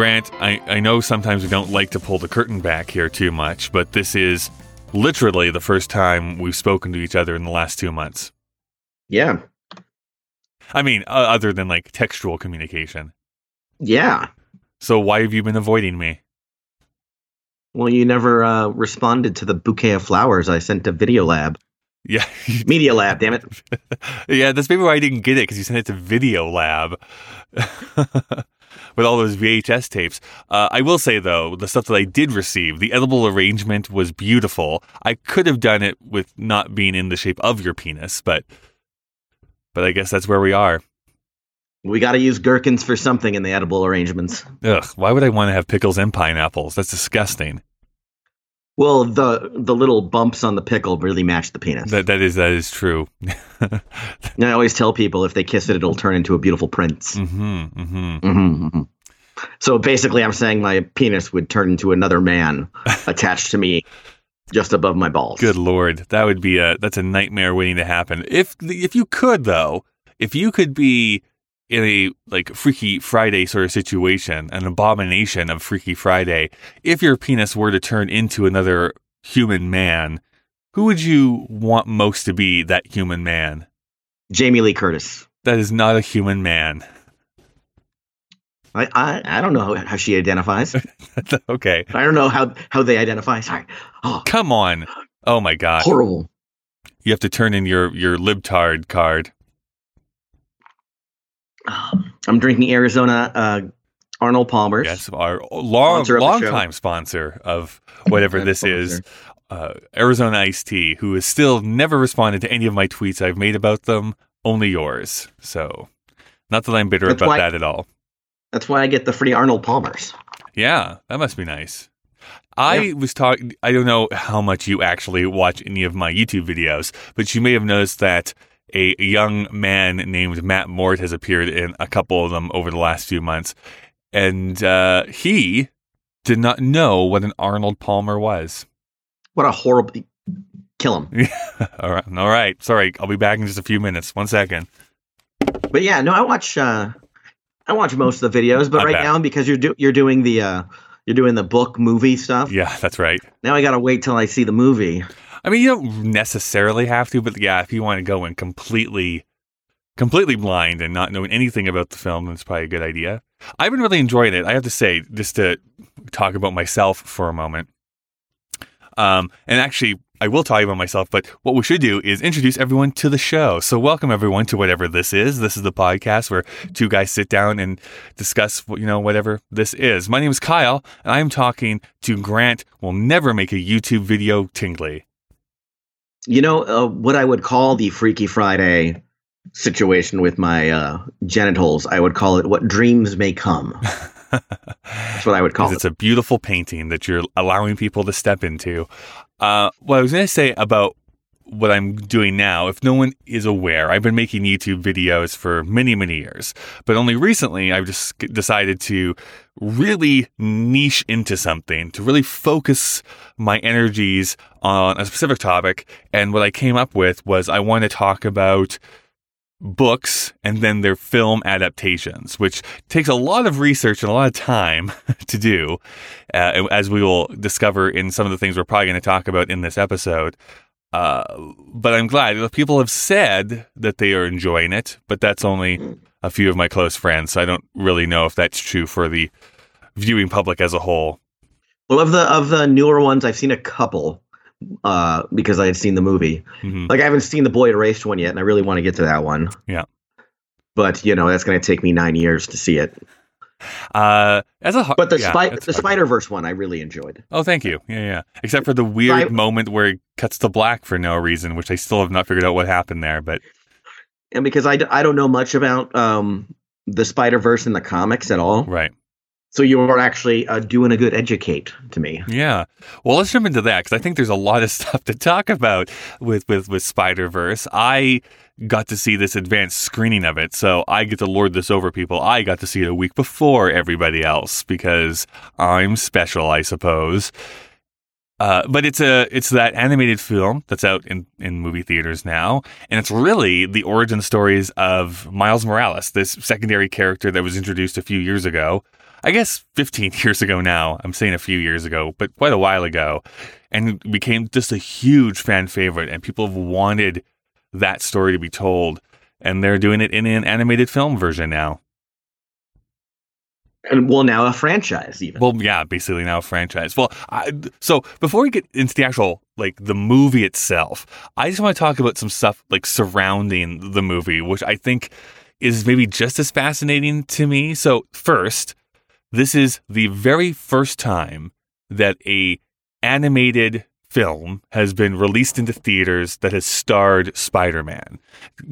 Grant, I, I know sometimes we don't like to pull the curtain back here too much, but this is literally the first time we've spoken to each other in the last two months. Yeah. I mean, uh, other than like textual communication. Yeah. So why have you been avoiding me? Well, you never uh, responded to the bouquet of flowers I sent to Video Lab. Yeah, Media Lab, damn it. yeah. That's maybe why I didn't get it because you sent it to Video Lab with all those VHS tapes. Uh, I will say though, the stuff that I did receive, the edible arrangement was beautiful. I could have done it with not being in the shape of your penis, but but I guess that's where we are. We got to use gherkins for something in the edible arrangements. Ugh, why would I want to have pickles and pineapples? That's disgusting. Well, the the little bumps on the pickle really match the penis. That that is that is true. And I always tell people if they kiss it, it'll turn into a beautiful prince. hmm hmm hmm hmm So basically, I'm saying my penis would turn into another man attached to me just above my balls. Good lord, that would be a that's a nightmare waiting to happen. If if you could though, if you could be in a like Freaky Friday sort of situation, an abomination of Freaky Friday, if your penis were to turn into another human man, who would you want most to be that human man? Jamie Lee Curtis. That is not a human man. I, I, I don't know how, how she identifies. okay, I don't know how, how they identify. Sorry. Oh, come on. Oh my god, horrible. you have to turn in your your libtard card. I'm drinking Arizona uh, Arnold Palmer's. Yes, our long, sponsor long time sponsor of whatever this is, uh, Arizona Iced Tea, who has still never responded to any of my tweets I've made about them. Only yours. So, not that I'm bitter That's about that at all. That's why I get the free Arnold Palmer's. Yeah, that must be nice. I was talking. I don't know how much you actually watch any of my YouTube videos, but you may have noticed that a young man named Matt Mort has appeared in a couple of them over the last few months, and uh, he did not know what an Arnold Palmer was. What a horrible. Kill him. all right, all right. Sorry, I'll be back in just a few minutes. One second. But yeah, no, I watch. Uh, I watch most of the videos, but I right bet. now because you're do, you're doing the uh, you're doing the book movie stuff. Yeah, that's right. Now I gotta wait till I see the movie. I mean, you don't necessarily have to, but yeah, if you want to go in completely, completely blind and not knowing anything about the film, it's probably a good idea. I've been really enjoying it. I have to say, just to talk about myself for a moment. Um, and actually, I will tell you about myself, but what we should do is introduce everyone to the show. So, welcome everyone to whatever this is. This is the podcast where two guys sit down and discuss, you know, whatever this is. My name is Kyle, and I'm talking to Grant. Will never make a YouTube video tingly. You know uh, what I would call the Freaky Friday situation with my uh, genitals? I would call it what dreams may come. That's what I would call it. it's a beautiful painting that you're allowing people to step into. Uh, what I was going to say about what I'm doing now, if no one is aware, I've been making YouTube videos for many, many years, but only recently I've just decided to really niche into something, to really focus my energies on a specific topic. And what I came up with was I want to talk about books and then their film adaptations, which takes a lot of research and a lot of time to do, uh, as we will discover in some of the things we're probably going to talk about in this episode. Uh, but I'm glad people have said that they are enjoying it, but that's only a few of my close friends. So I don't really know if that's true for the viewing public as a whole. well, of the of the newer ones, I've seen a couple uh, because I had seen the movie. Mhm. Like I haven't seen the Boy Erased one yet, and I really want to get to that one. Yeah. But you know that's going to take me nine years to see it. Uh, as a But the yeah, the. Spider Verse one, I really enjoyed. Oh, thank you. Yeah, yeah. Except for the weird Right. moment where it cuts to black for no reason, which I still have not figured out what happened there. But And because I, d- I don't know much about um, the Spider Verse in the comics at all, right. So you are actually uh, doing a good educate to me. Yeah. Well, let's jump into that because I think there's a lot of stuff to talk about with with with Spider Verse. I got to see this advanced screening of it, so I get to lord this over people. I got to see it a week before everybody else because I'm special, I suppose. Uh, but it's a it's that animated film that's out in, in movie theaters now, and it's really the origin stories of Miles Morales, this secondary character that was introduced a few years ago. I guess 15 years ago now. I'm saying a few years ago, but quite a while ago, and became just a huge fan favorite. And people have wanted that story to be told, and they're doing it in an animated film version now. And well, now a franchise even. Well, yeah, basically now a franchise. Well, I, so before we get into the actual like the movie itself, I just want to talk about some stuff like surrounding the movie, which I think is maybe just as fascinating to me. So first, this is the very first time that a animated film has been released into theaters that has starred Spider-Man.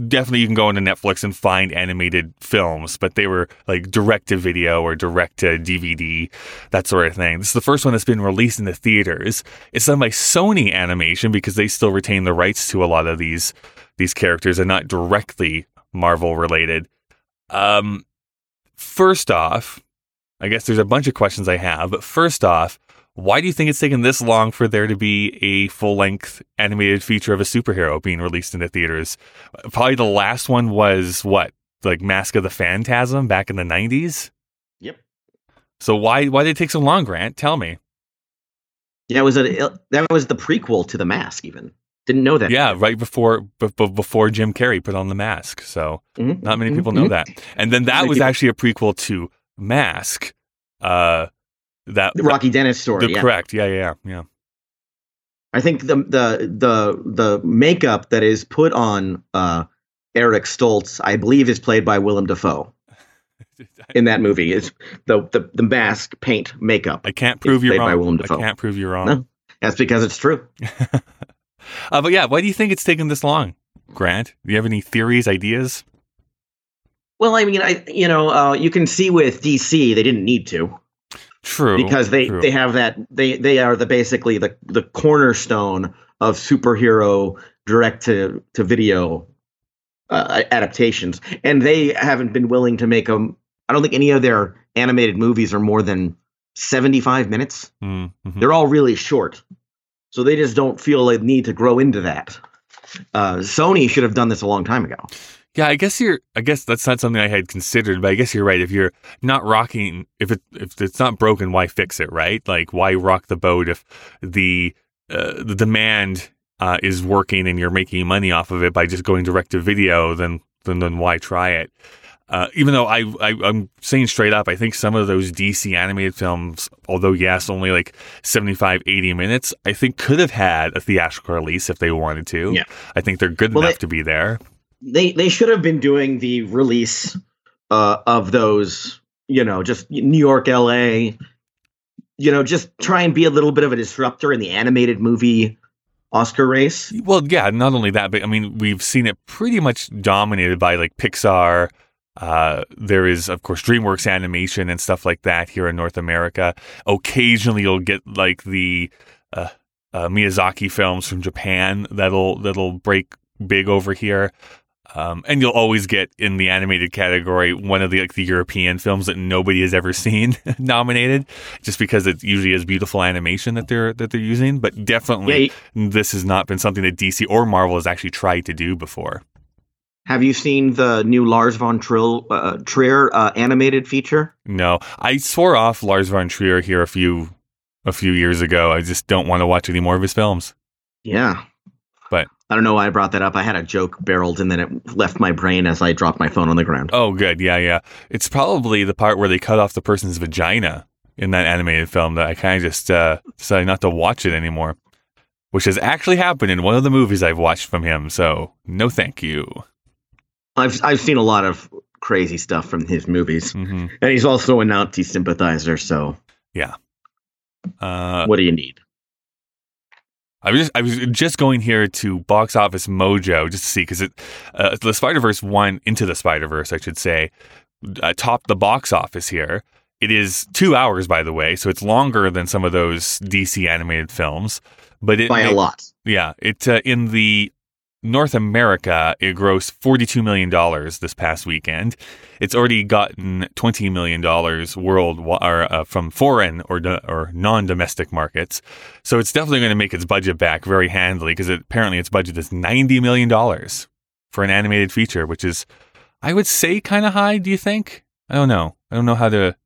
Definitely you can go into Netflix and find animated films, but they were like direct to video or direct to DVD, that sort of thing. This is the first one that's been released into theaters. It's done by Sony Animation because they still retain the rights to a lot of these these characters and not directly Marvel related. Um first off, I guess there's a bunch of questions I have, but first off, why do you think it's taken this long for there to be a full length animated feature of a superhero being released into theaters? Probably the last one was what, like Mask of the Phantasm back in the 90s? Yep. So why why did it take so long, Grant? Tell me. Yeah, it was a that was the prequel to the Mask. Even didn't know that. Yeah, right before b- b- before Jim Carrey put on the mask. So Mhm, not many mhm, people know mhm. that. And then that was actually a prequel to Mask. Uh, that The Rocky Dennis story. the yeah. correct. Yeah, yeah, yeah. I think the the the the makeup that is put on uh, Eric Stoltz, I believe, is played by Willem Dafoe in that movie. Is the the, the mask paint makeup? I can't prove you're wrong. I can't prove you're wrong. No. That's because it's true. uh, but yeah, why do you think it's taken this long, Grant? Do you have any theories, ideas? Well, I mean, I you know, uh, you can see with DC they didn't need to True, because they true. they have that they they are the basically the the cornerstone of superhero direct to to video uh, adaptations, and they haven't been willing to make them. I don't think any of their animated movies are more than seventy five minutes. Mm, mhm. They're all really short, so they just don't feel a need to grow into that. Uh, Sony should have done this a long time ago. Yeah, I guess you're. I guess that's not something I had considered, but I guess you're right. If you're not rocking, if it if it's not broken, why fix it? Right? Like, why rock the boat if the uh, the demand uh, is working and you're making money off of it by just going direct to video? Then then then why try it? Uh, even though I, I I'm saying straight up, I think some of those DC animated films, although yes, only like 75, 80 minutes, I think could have had a theatrical release if they wanted to. Yeah. I think they're good Well, enough they- to be there. They they should have been doing the release uh, of those you know just new york la you know just try and be a little bit of a disruptor in the animated movie oscar race Well, yeah, not only that, but I mean, we've seen it pretty much dominated by like Pixar. Uh, there is, of course, DreamWorks animation and stuff like that here in North America. Occasionally, you'll get like the uh, uh, Miyazaki films from Japan that'll that'll break big over here. Um, and you'll always get in the animated category one of the like the European films that nobody has ever seen nominated, just because it usually is beautiful animation that they're that they're using. But definitely, yeah, this has not been something that DC or Marvel has actually tried to do before. have you seen the new lars von Trill, uh, trier uh, animated feature No, I swore off Lars von Trier here a few a few years ago. I just don't want to watch any more of his films. yeah But- i don't know why i brought that up i had a joke barreled and then it left my brain as i dropped my phone on the ground Oh, good, yeah, yeah. It's probably the part where they cut off the person's vagina in that animated film that I kind of just uh, decided not to watch it anymore, which has actually happened in one of the movies I've watched from him. So no, thank you. i've i've seen a lot of crazy stuff from his movies hmm and he's also a nazi sympathizer so yeah, Uh, what do you need I was just I was just going here to Box Office Mojo just to see because it uh, the Spider Verse one into the Spider Verse I should say uh, topped the box office here. It is two hours by the way, so it's longer than some of those DC animated films. But it by a lot yeah, it uh, in the North America it grossed forty two million dollars this past weekend. It's already gotten twenty million dollars world or uh, from foreign or do- or non domestic markets. So it's definitely going to make its budget back very handily because it, apparently its budget is ninety million dollars for an animated feature, which is I would say kind of high. Do you think? I don't know. I don't know how to.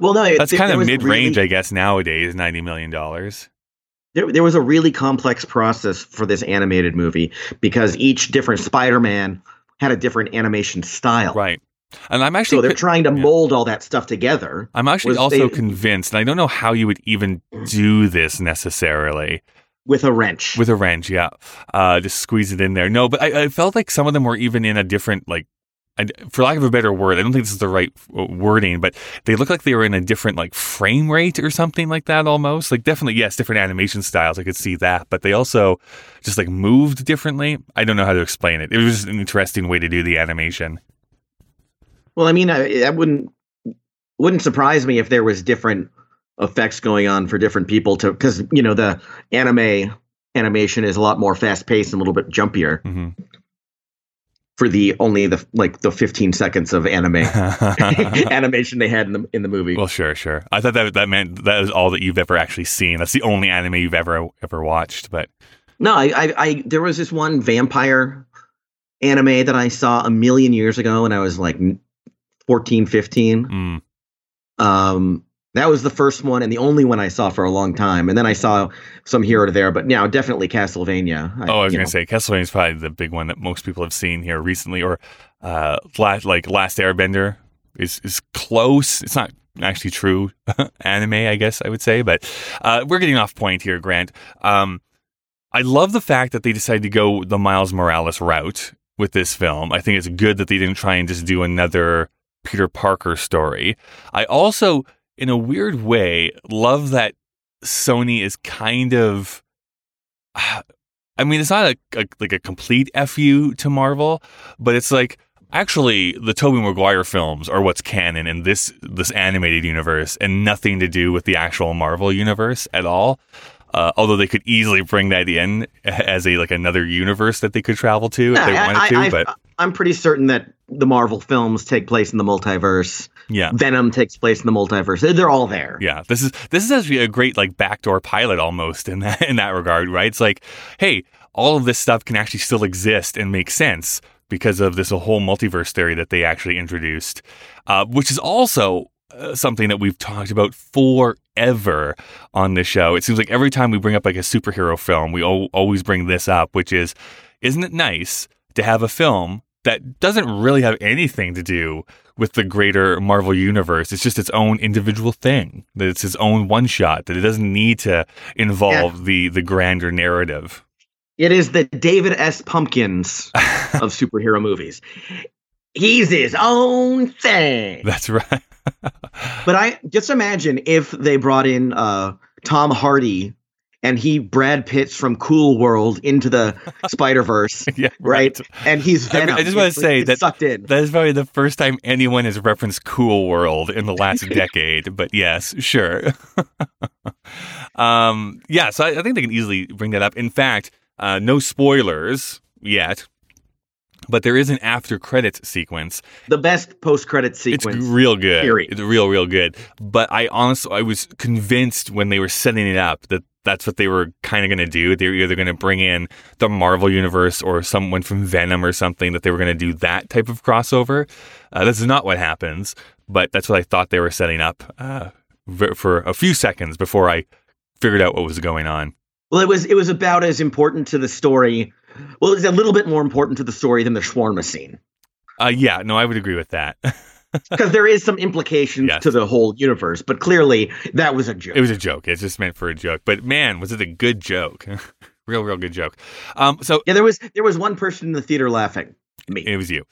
Well, no, That's kind of mid range, really- I guess, nowadays. Ninety million dollars. There, there was a really complex process for this animated movie because each different Spider-Man had a different animation style. Right. And I'm actually So they're trying to yeah. mold all that stuff together. I'm actually also they- convinced, and I don't know how you would even do this necessarily with a wrench. with a wrench. Yeah, uh, just squeeze it in there. No, but I, I felt like some of them were even in a different, like, for lack of a better word, I don't think this is the right uh, wording, but they look like they were in a different like frame rate or something like that. Almost like definitely yes, different animation styles. I could see that, but they also just like moved differently. I don't know how to explain it. It was just an interesting way to do the animation. well, I mean, I, that wouldn't wouldn't surprise me if there was different effects going on for different people to because you know the anime animation is a lot more fast paced and a little bit jumpier hmm for the only the like the 15 seconds of anime animation they had in the in the movie. Well, sure, sure. I thought that that meant that was all that you've ever actually seen. That's the only anime you've ever ever watched. But No, I, I, I, there was this one vampire anime that I saw a million years ago when I was like 14, 15. mm, Um, that was the first one and the only one I saw for a long time. And then I saw some here or there, but now definitely Castlevania. oh, I was gonna say Castlevania is probably the big one that most people have seen here recently, or uh, last, like Last Airbender is is close. It's not actually true anime, I guess I would say, but uh, we're getting off point here, Grant. Um, I love the fact that they decided to go the Miles Morales route with this film. I think it's good that they didn't try and just do another Peter Parker story. I also, in a weird way, love that Sony is kind of. I mean, it's not a, a like a complete fu to Marvel, but it's like actually the Tobey Maguire films are what's canon in this this animated universe, and nothing to do with the actual Marvel universe at all. Uh, although they could easily bring that in as a like another universe that they could travel to if they wanted I, to, I, but I'm pretty certain that the Marvel films take place in the multiverse. Yeah. Venom takes place in the multiverse. They're, they're all there. Yeah, this is this is actually a great like backdoor pilot almost in that in that regard, right? It's like, hey, all of this stuff can actually still exist and make sense because of this whole multiverse theory that they actually introduced, uh, which is also uh, something that we've talked about forever on this show. It seems like every time we bring up like a superhero film, we al- always bring this up, which is, isn't it nice to have a film that doesn't really have anything to do with the greater Marvel universe. It's just its own individual thing. That it's its own one shot. That it doesn't need to involve the the grander narrative. It is the David S. Pumpkins of superhero movies. He's his own thing. That's right. But I just imagine if they brought in uh, Tom Hardy and he Brad Pitts from Cool World into the Spider Verse, yeah, right? right. And he's I mean, I just wanna It's- say that- sucked in. That is probably the first time anyone has referenced Cool World in the last decade. But yes, sure. um, yeah, so I, I think they can easily bring that up. In fact, uh, no spoilers yet, but there is an after credits sequence the best post credit sequence. It's real good. period. It's real, real good. But I honestly, I was convinced when they were setting it up that that's what they were kind of going to do. They were either going to bring in the Marvel universe or someone from Venom or something. That they were going to do that type of crossover. Uh, this is not what happens, but that's what I thought they were setting up uh, for a few seconds before I figured out what was going on. Well, it was it was about as important to the story. Well, it was a little bit more important to the story than the shawarma scene Uh, yeah, no, I would agree with that. because there is some implications Yes. to the whole universe. But clearly, that was a joke. It was a joke. It's just meant for a joke. But man, was it a good joke? real, real good joke. Um, so yeah, there was there was one person in the theater laughing. Me. It was you.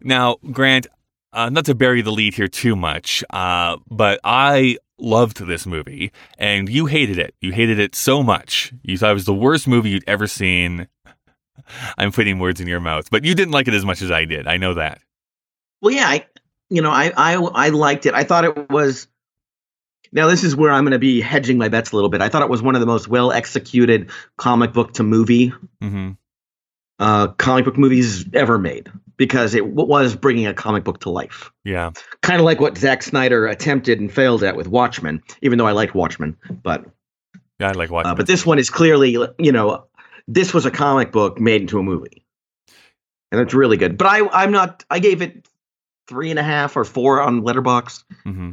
Now, Grant, uh, not to bury the lead here too much, uh, but I loved this movie, and you hated it. You hated it so much. You thought it was the worst movie you'd ever seen. I'm putting words in your mouth, but you didn't like it as much as I did. I know that. Well, yeah, I, you know, I, I, I liked it. I thought it was. Now this is where I'm going to be hedging my bets a little bit. I thought it was one of the most well executed comic book to movie hmm uh, comic book movies ever made because it w- was bringing a comic book to life. Yeah. Kind of like what Zack Snyder attempted and failed at with Watchmen. Even though I liked Watchmen, but Yeah, I like watching. uh, but this one is clearly, you know, this was a comic book made into a movie, and it's really good. But I, I'm not. I gave it three and a half or four on Letterboxd. hmm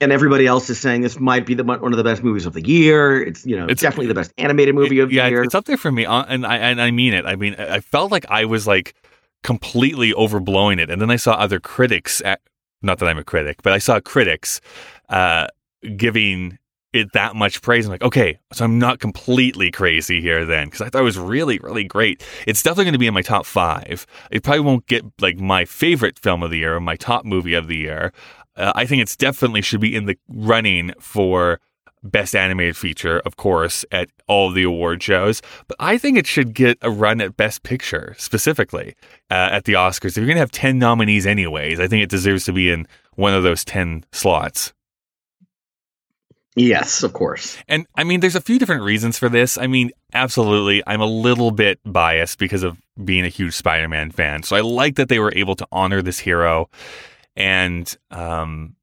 and everybody else is saying this might be the one of the best movies of the year. It's you know It's- definitely the best animated movie of the yeah, year. it's up there for me, uh, and I and I mean it. I mean, I felt like I was like completely overblowing it, and then I saw other critics. At, not that I'm a critic, but I saw critics uh, giving it that much praise. I'm like, okay, so I'm not completely crazy here then, because I thought it was really, really great. It's definitely going to be in my top five. It probably won't get like my favorite film of the year or my top movie of the year. Uh, I think it's definitely should be in the running for best animated feature, of course, at all the award shows. But I think it should get a run at best picture specifically uh, at the Oscars. If you're going to have 10 nominees, anyways, I think it deserves to be in one of those 10 slots. Yes, of course. And I mean, there's a few different reasons for this. I mean, absolutely, I'm a little bit biased because of being a huge Spider Man fan. So I like that they were able to honor this hero and um,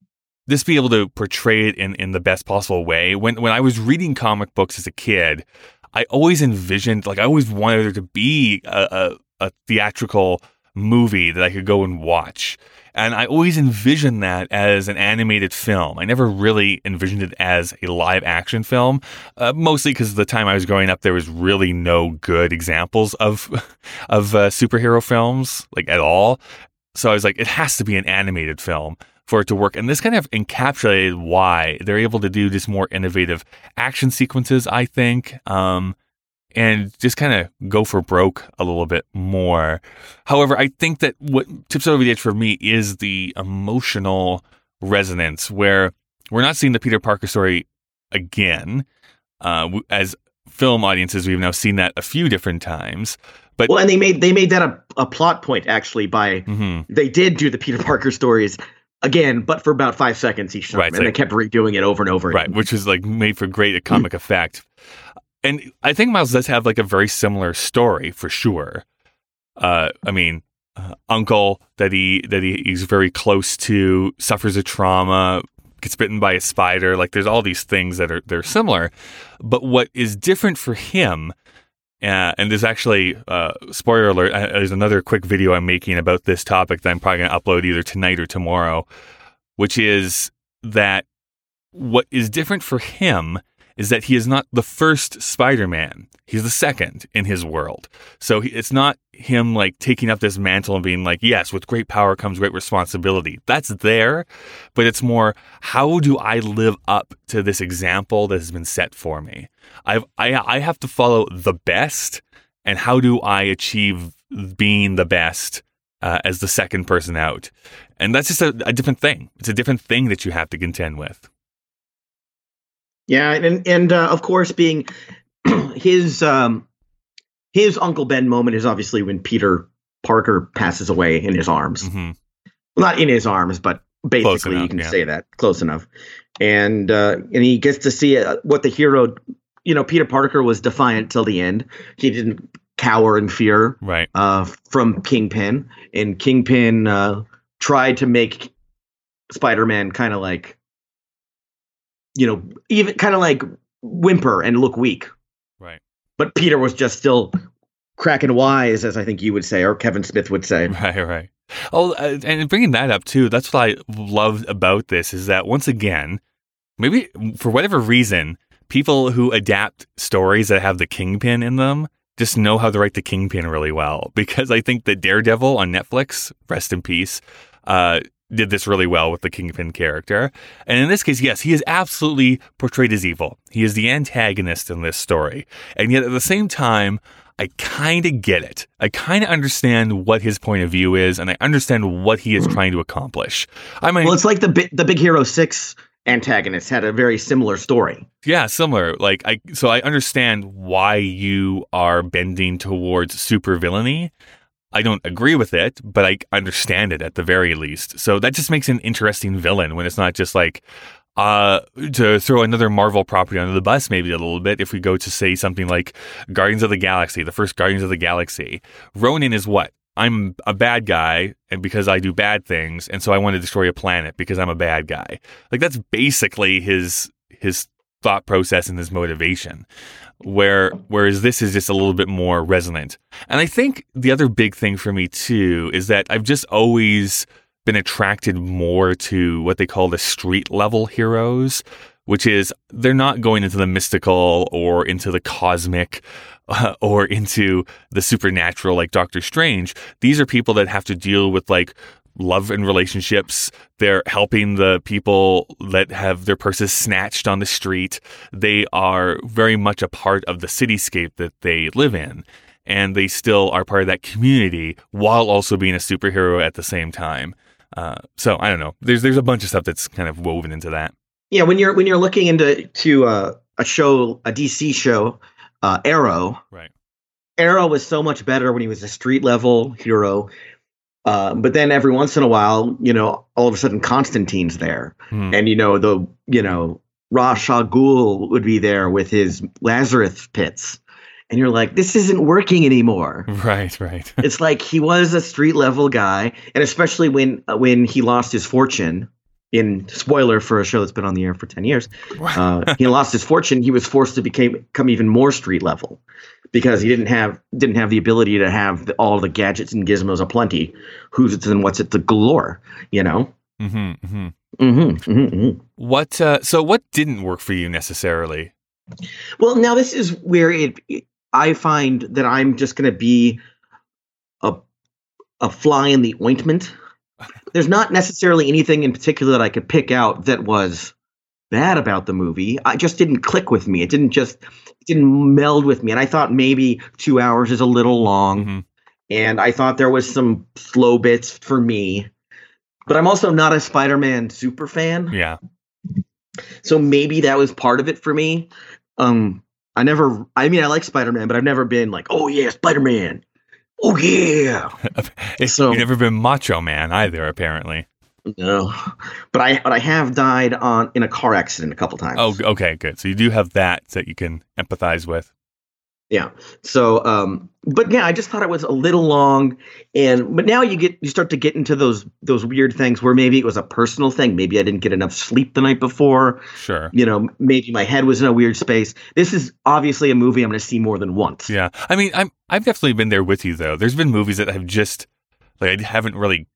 just be able to portray it in, in the best possible way. When, when I was reading comic books as a kid, I always envisioned, like, I always wanted there to be a, a, a theatrical movie that I could go and watch. And I always envisioned that as an animated film. I never really envisioned it as a live action film, uh, mostly because the time I was growing up, there was really no good examples of of uh, superhero films, like at all. So I was like, it has to be an animated film for it to work. And this kind of encapsulated why they're able to do just more innovative action sequences, I think. Um, and just kind of go for broke a little bit more. However, I think that what tips over the edge for me is the emotional resonance where we're not seeing the Peter Parker story again. Uh, as film audiences, we've now seen that a few different times. But Well, and they made they made that a, a plot point actually by Mhm. they did do the Peter Parker stories again, but for about five seconds each time, Right, and so- they kept redoing it over and over. right, again. which is like made for great comic effect. And I think Miles does have like a very similar story for sure. Uh, I mean, uh, uncle that he that he, he's very close to suffers a trauma, gets bitten by a spider. Like there's all these things that are they're similar, but what is different for him. Uh, and there's actually uh, spoiler alert. Uh, there's another quick video I'm making about this topic that I'm probably going to upload either tonight or tomorrow, which is that what is different for him is that he is not the first Spider-Man. He's the second in his world. So he, it's not him like taking up this mantle and being like, "Yes, with great power comes great responsibility." That's there, but it's more how do I live up to this example that has been set for me? I've I I have to follow the best, and how do I achieve being the best uh, as the second person out? And that's just a, a different thing. It's a different thing that you have to contend with. Yeah, and and uh, of course, being his um his Uncle Ben moment is obviously when Peter Parker passes away in his arms. hmm Well, not in his arms, but basically enough, you can yeah. say that close enough. And uh, and he gets to see uh, what the hero, you know, Peter Parker was defiant till the end. He didn't cower in fear Right. uh, from Kingpin, and Kingpin uh, tried to make Spider-Man kind of like, you know, even kind of like whimper and look weak. Right. But Peter was just still cracking wise, as I think you would say, or Kevin Smith would say. Right, right. Oh, uh, and bringing that up too, that's what I loved about this is that once again, maybe for whatever reason, people who adapt stories that have the kingpin in them just know how to write the kingpin really well. Because I think the Daredevil on Netflix, rest in peace, uh, did this really well with the kingpin character. And in this case, yes, he is absolutely portrayed as evil. He is the antagonist in this story. And yet at the same time, I kind of get it. I kind of understand what his point of view is, and I understand what he is hmm. trying to accomplish. I mean, Well, it's like the Bi- the Big Hero Six antagonist had a very similar story. yeah, similar. Like I, so I understand why you are bending towards super villainy. I don't agree with it, but I understand it at the very least. So that just makes an interesting villain when it's not just like uh to throw another Marvel property under the bus maybe a little bit if we go to say something like Guardians of the Galaxy, the first Guardians of the Galaxy. Ronan is what? I'm a bad guy and because I do bad things and so I want to destroy a planet because I'm a bad guy. Like that's basically his his thought process and his motivation. Where whereas this is just a little bit more resonant. And I think the other big thing for me too is that I've just always been attracted more to what they call the street level heroes, which is they're not going into the mystical or into the cosmic or into the supernatural like Doctor Strange. These are people that have to deal with like love and relationships. They're helping the people that have their purses snatched on the street. They are very much a part of the cityscape that they live in. And they still are part of that community while also being a superhero at the same time. Uh, so I don't know. There's there's a bunch of stuff that's kind of woven into that. Yeah, when you're when you're looking into to uh, a show, a DC show, uh, Arrow. Right. Arrow was so much better when he was a street level hero. Uh, but then every once in a while, you know, all of a sudden Constantine's there, Hmm. and you know the you know Ra's al Ghul would be there with his Lazarus pits, and you're like, this isn't working anymore. Right, right. it's like he was a street level guy, and especially when uh, when he lost his fortune. In spoiler for a show that's been on the air for ten years, uh, he lost his fortune. He was forced to became, become even more street level because he didn't have didn't have the ability to have the, all the gadgets and gizmos aplenty. Who's it and what's it the galore, you know. hmm hmm Mm-hmm, mm-hmm. What? Uh, so what didn't work for you necessarily? Well, now this is where it. I find that I'm just going to be a a fly in the ointment. There's not necessarily anything in particular that I could pick out that was bad about the movie. I just didn't click with me. It didn't just it didn't meld with me. And I thought maybe two hours is a little long. Mhm. And I thought there was some slow bits for me. But I'm also not a Spider-Man super fan. Yeah. So maybe that was part of it for me. Um, I never, I mean, I like Spider Man, but I've never been like, oh yeah, Spider Man. Oh yeah. So- You've never been Macho Man either, apparently. No, but I, but I have died on in a car accident a couple times. Oh, okay, good. So you do have that that you can empathize with. yeah. So, um, but yeah, I just thought it was a little long, and but now you get you start to get into those those weird things where maybe it was a personal thing. Maybe I didn't get enough sleep the night before. Sure. You know, maybe my head was in a weird space. This is obviously a movie I'm going to see more than once. Yeah. I mean, I'm I've definitely been there with you though. There's been movies that I've just like I haven't really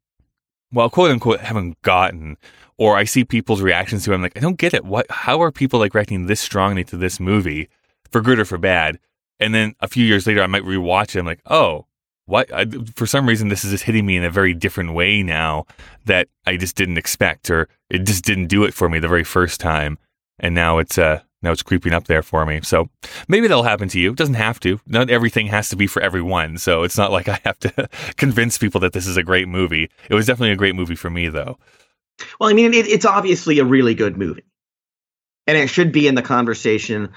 well, quote unquote haven't gotten or I see people's reactions to it. I'm like, I don't get it. What how are people like reacting this strongly to this movie for good or for bad? And then a few years later I might rewatch it. I'm like, "Oh, what I, for some reason this is just hitting me in a very different way now that I just didn't expect or it just didn't do it for me the very first time." And now it's uh now it's creeping up there for me. So maybe that'll happen to you. It doesn't have to. Not everything has to be for everyone. So it's not like I have to convince people that this is a great movie. It was definitely a great movie for me, though. Well, I mean, it, it's obviously a really good movie, and it should be in the conversation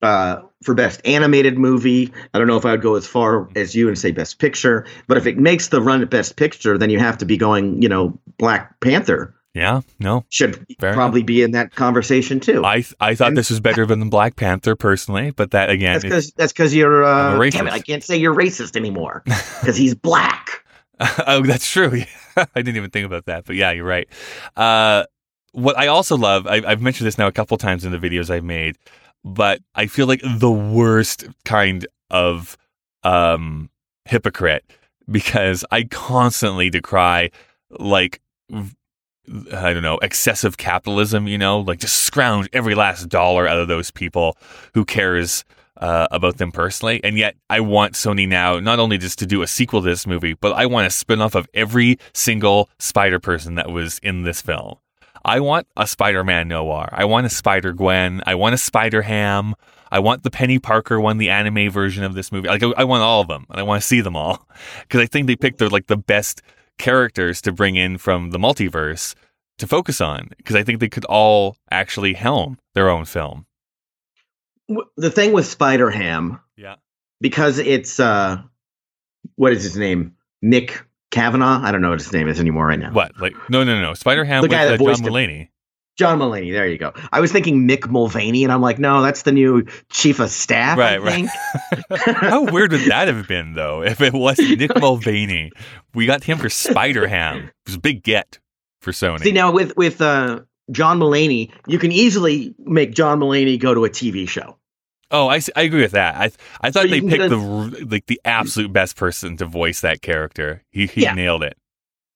uh, for best animated movie. I don't know if I would go as far as you and say best picture, but if it makes the run at best picture, then you have to be going. You know, Black Panther Yeah, no, should Fair probably be in that conversation too. I I thought And- this was better than Black Panther personally, but that again, that's because you're. I'm Uh, a damn it, racist. I can't say you're racist anymore because he's black. oh, that's true. I didn't even think about that, but yeah, you're right. Uh, what I also love, I, I've mentioned this now a couple times in the videos I've made, but I feel like the worst kind of um, hypocrite because I constantly decry like I don't know excessive capitalism. You know, like just scrounge every last dollar out of those people. Who cares? uh, about them personally. And yet, I want Sony now not only just to do a sequel to this movie, but I want a spin off of every single Spider person that was in this film. I want a Spider Man noir. I want a Spider Gwen. I want a Spider Ham. I want the Penny Parker one, the anime version of this movie. Like, I I want all of them, and I want to see them all because I think they picked the like the best characters to bring in from the multiverse to focus on because I think they could all actually helm their own film. The thing with Spider Ham, Yeah. because it's uh, what is his name? Nick Kavanaugh. I don't know what his name is anymore right now. What? Like no, no, no. Spider Ham The with guy that uh, John voiced him. Mulaney. John Mulaney. There you go. I was thinking Mick Mulvaney, and I'm like, no, that's the new chief of staff. I Right, right. How weird would that have been though if it was Nick Mulvaney? We got him for Spider Ham. It was a big get for Sony. See now with with uh, John Mulaney, you can easily make John Mulaney go to a TV show. oh, I, I agree with that. I I thought So they picked the like the absolute best person to voice that character. He he Yeah. nailed it.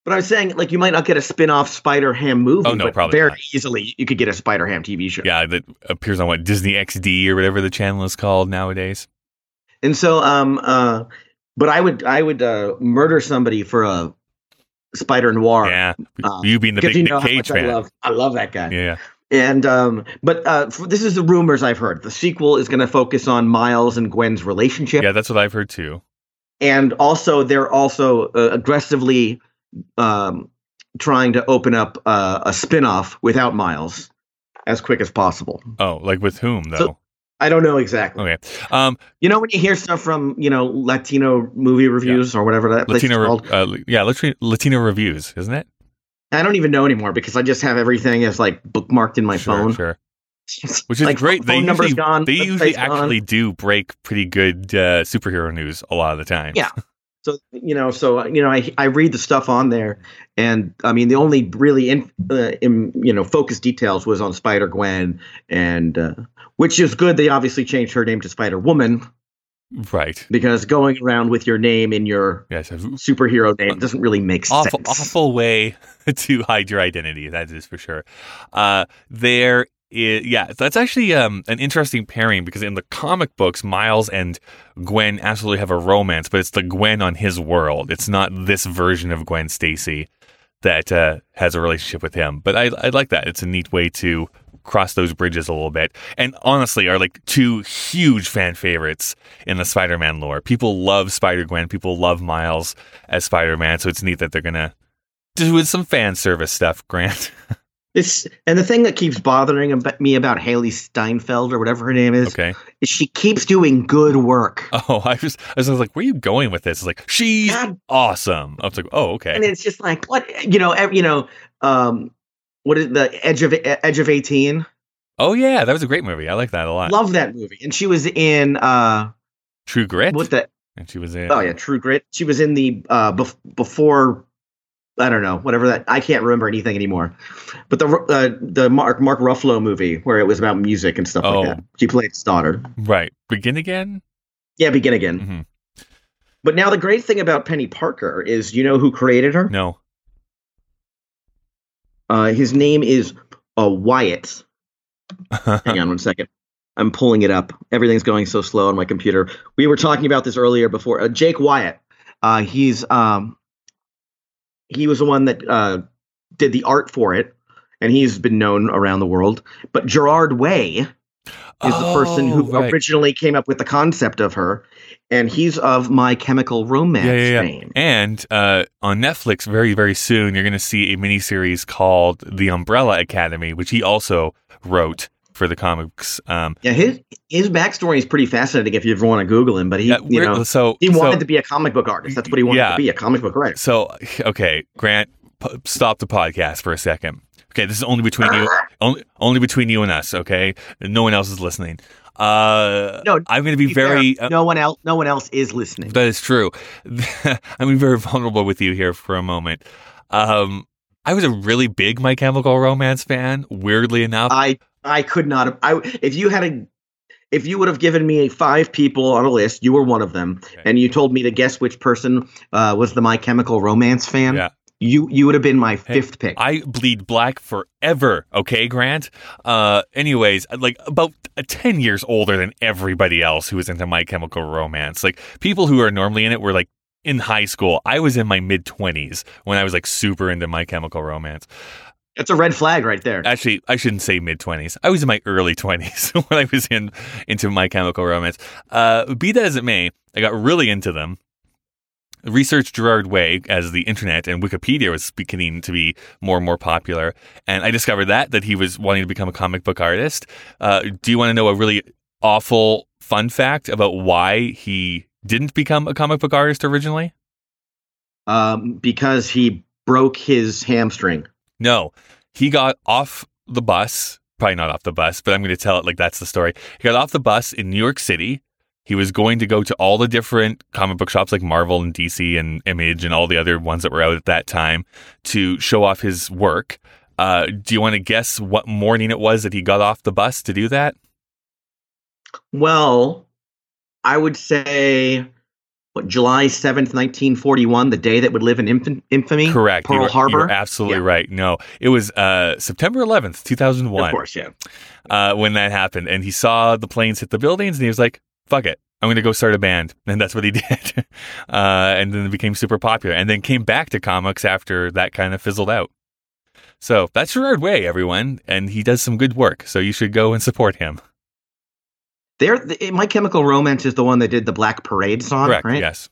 But I was saying, like, you might not get a spin-off Spider Ham movie. Oh, no, but probably very not. easily you could get a Spider Ham TV show. Yeah, that appears on what Disney XD or whatever the channel is called nowadays. And so, um, uh, but I would, I would uh, murder somebody for a Spider Noir. Yeah, uh, you being the big you know Nick Cage much I fan. love, I love that guy. Yeah, And um, but uh, f- this is the rumors I've heard. The sequel is going to focus on Miles and Gwen's relationship, yeah, that's what I've heard too. and also they're also uh, aggressively um, trying to open up uh, a spin-off without Miles as quick as possible. Oh, like with whom though? So- I don't know exactly. okay, um, You know when you hear stuff from you know Latino movie reviews or whatever that Latino, called. uh, yeah, Latino, Latino reviews, isn't it? I don't even know anymore because I just have everything as like bookmarked in my sure, phone. sure. Which is like, great. Phone They number's usually, gone. they usually gone. actually do break pretty good uh, superhero news a lot of the time. Yeah. So you know, so you know, I I read the stuff on there, and I mean, the only really in, uh, in you know focused details was on Spider Gwen, and uh, which is good. They obviously changed her name to Spider Woman right. because going around with your name in your Yes, superhero name doesn't really make awful, sense. awful way to hide your identity. That is for sure. Uh, there is, yeah, that's actually um, an interesting pairing because in the comic books, Miles and Gwen absolutely have a romance, but it's the Gwen on his world. It's not this version of Gwen Stacy that uh, has a relationship with him. But I, I like that. It's a neat way to cross those bridges a little bit. And honestly, are like two huge fan favorites in the Spider-Man lore. People love Spider-Gwen. People love Miles as Spider-Man. So it's neat that they're gonna do some fan service stuff. Grant. It's and the thing that keeps bothering me about Hailee Steinfeld or whatever her name is okay. is she keeps doing good work. Oh, I was I was like, where are you going with this? It's like she's God awesome. I was like, oh, okay. and it's just like what you know you know um what is the edge of edge of 18 oh yeah, that was a great movie. I like that a lot. love that movie and she was in uh True Grit. what the and she was in. oh yeah true grit she was in the uh bef- before i don't know whatever that i can't remember anything anymore but the uh, the mark mark ruffalo movie where it was about music and stuff Oh. like that she played his daughter Right. Begin again. yeah begin again hmm but now the great thing about penny parker is you know who created her No. uh his name is uh wyatt Hang on one second. I'm pulling it up. Everything's going so slow on my computer. We were talking about this earlier before. Uh, Jake Wyatt. Uh, he's um, he was the one that uh, did the art for it, and he's been known around the world. But Gerard Way is the person who Oh, right. originally came up with the concept of her, and he's of My Chemical Romance Yeah, yeah, yeah. fame. And uh, on Netflix, very, very soon, you're going to see a miniseries called The Umbrella Academy, which he also wrote for the comics. Um, Yeah, his his backstory is pretty fascinating if you ever want to Google him. But he, yeah, you know, so he so, wanted to be a comic book artist. That's what he wanted Yeah. to be, a comic book writer. So, okay, Grant, p- stop the podcast for a second. Okay, this is only between you, only, only between you and us. Okay, no one else is listening. Uh, No, I'm going to be be fair, very. uh, no one else no one else is listening That is true. I'm gonna be very vulnerable with you here for a moment. Um, I was a really big My Chemical Romance fan. Weirdly enough, i i could not have i if you had a if you would have given me five people on a list you were one of them Okay. and you told me to guess which person uh, was the my chemical romance fan Yeah. you you would have been my Hey, fifth pick I bleed black forever. Okay, Grant. Uh, anyways, like about uh, ten years older than everybody else who was into My Chemical Romance. Like people who are normally in it were like in high school. I was in my mid twenties when I was like super into My Chemical Romance. That's a red flag right there Actually, I shouldn't say mid twenties. I was in my early twenties when I was in into My Chemical Romance. Uh, be that as it may, I got really into them. Researched Gerard Way as the internet and Wikipedia was beginning to be more and more popular, and I discovered that that he was wanting to become a comic book artist. Uh, do you want to know a really awful fun fact about why he didn't become a comic book artist originally? um, because he broke his hamstring No, he got off the bus. Probably not off the bus, but I'm going to tell it like that's the story. He got off the bus in New York City. He was going to go to all the different comic book shops like Marvel and DC and Image and all the other ones that were out at that time to show off his work. Uh, do you want to guess what morning it was that he got off the bus to do that? well i would say what July seventh, nineteen forty one, the day that would live in infam- infamy. Correct. Pearl you were, Harbor. You were absolutely Yeah. right. No, it was uh, September 11th, 2001, Of course, yeah. uh, when that happened. And he saw the planes hit the buildings and he was like, fuck it. I'm going to go start a band. And that's what he did. uh, and then it became super popular and then came back to comics after that kind of fizzled out. So that's Gerard Way, everyone. And he does some good work. So you should go and support him. There, the, My Chemical Romance is the one that did the Black Parade song, Correct. right? Yes.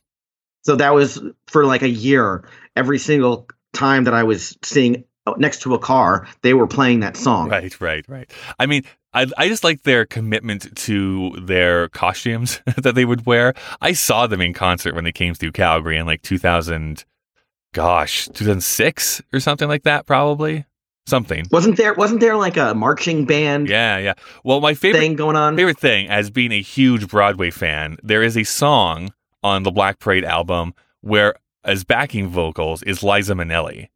So that was for like a year. Every single time that I was seeing uh, next to a car, they were playing that song. Right, right, right. I mean, I, I just like their commitment to their costumes that they would wear. I saw them in concert when they came through Calgary in like 2000, gosh, 2006 or something like that, probably. Something. Wasn't there? Wasn't there like a marching band Yeah, yeah. Well, my favorite thing going on? favorite thing, as being a huge Broadway fan, there is a song on the Black Parade album where, as backing vocals, is Liza Minnelli.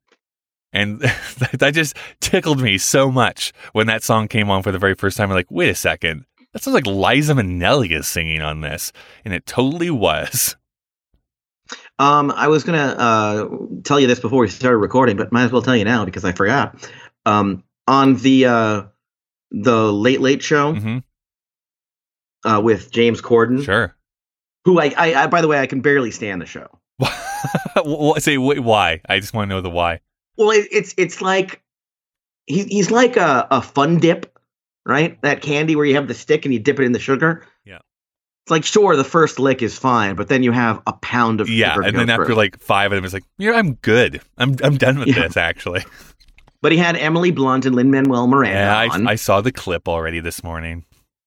And that just tickled me so much when that song came on for the very first time. I'm like, wait a second. That sounds like Liza Minnelli is singing on this. And it totally was. Um, I was gonna uh, tell you this before we started recording, but might as well tell you now because I forgot. Um, on the uh, the Late Late Show hmm uh, with James Corden, Sure. who I, I, I, by the way, I can barely stand the show. Say wh- why? I just want to know the why. Well, it, it's it's like he, he's like a, a fun dip, right? That candy where you have the stick and you dip it in the sugar. It's like sure the first lick is fine, but then you have a pound of Yeah, and then after through. like five of them, it's like, yeah, I'm good. I'm I'm done with Yeah. this. Actually, But he had Emily Blunt and Lin Manuel Miranda yeah, on. I, I saw the clip already this morning.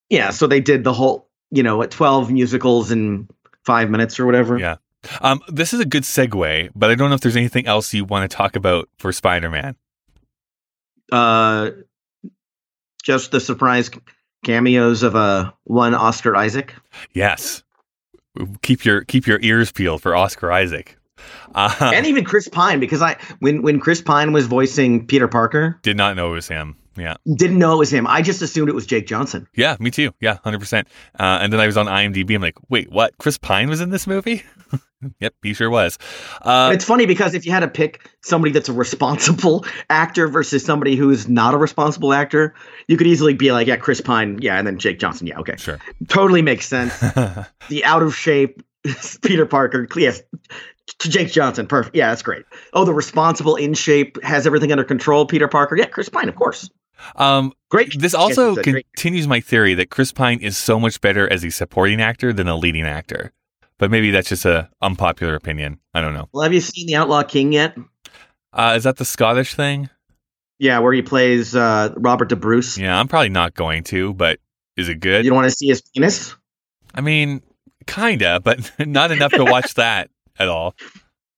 yeah, so they did the whole, you know, what twelve musicals in five minutes or whatever. Yeah. Um, this is a good segue, but I don't know if there's anything else you want to talk about for Spider-Man. Uh, just the surprise cameos of uh one Oscar Isaac. Yes, keep your keep your ears peeled for Oscar Isaac. Uh, and even Chris Pine, because I when when Chris Pine was voicing Peter Parker, did not know it was him. Yeah, didn't know it was him. I just assumed it was Jake Johnson. yeah, me too. Yeah, hundred percent. Uh, and then I was on IMDb. I'm like, wait, what? Chris Pine was in this movie? yep, he sure was. Uh, it's funny because if you had to pick somebody that's a responsible actor versus somebody who's not a responsible actor, you could easily be like, yeah, Chris Pine, yeah, and then Jake Johnson, yeah, okay, sure. totally makes sense. the out of shape Peter Parker, yes, to Jake Johnson, perfect, yeah, that's great. Oh, the responsible, in shape, has everything under control, Peter Parker, yeah, Chris Pine, of course, um, great. this also it's a great- continues my theory that Chris Pine is so much better as a supporting actor than a leading actor. But maybe that's just a unpopular opinion. I don't know. Well, have you seen the Outlaw King yet? Uh, is that the Scottish thing? Yeah, where he plays uh, Robert the Bruce. Yeah, I'm probably not going to, but is it good? You don't want to see his penis? I mean, kinda, but not enough to watch that at all.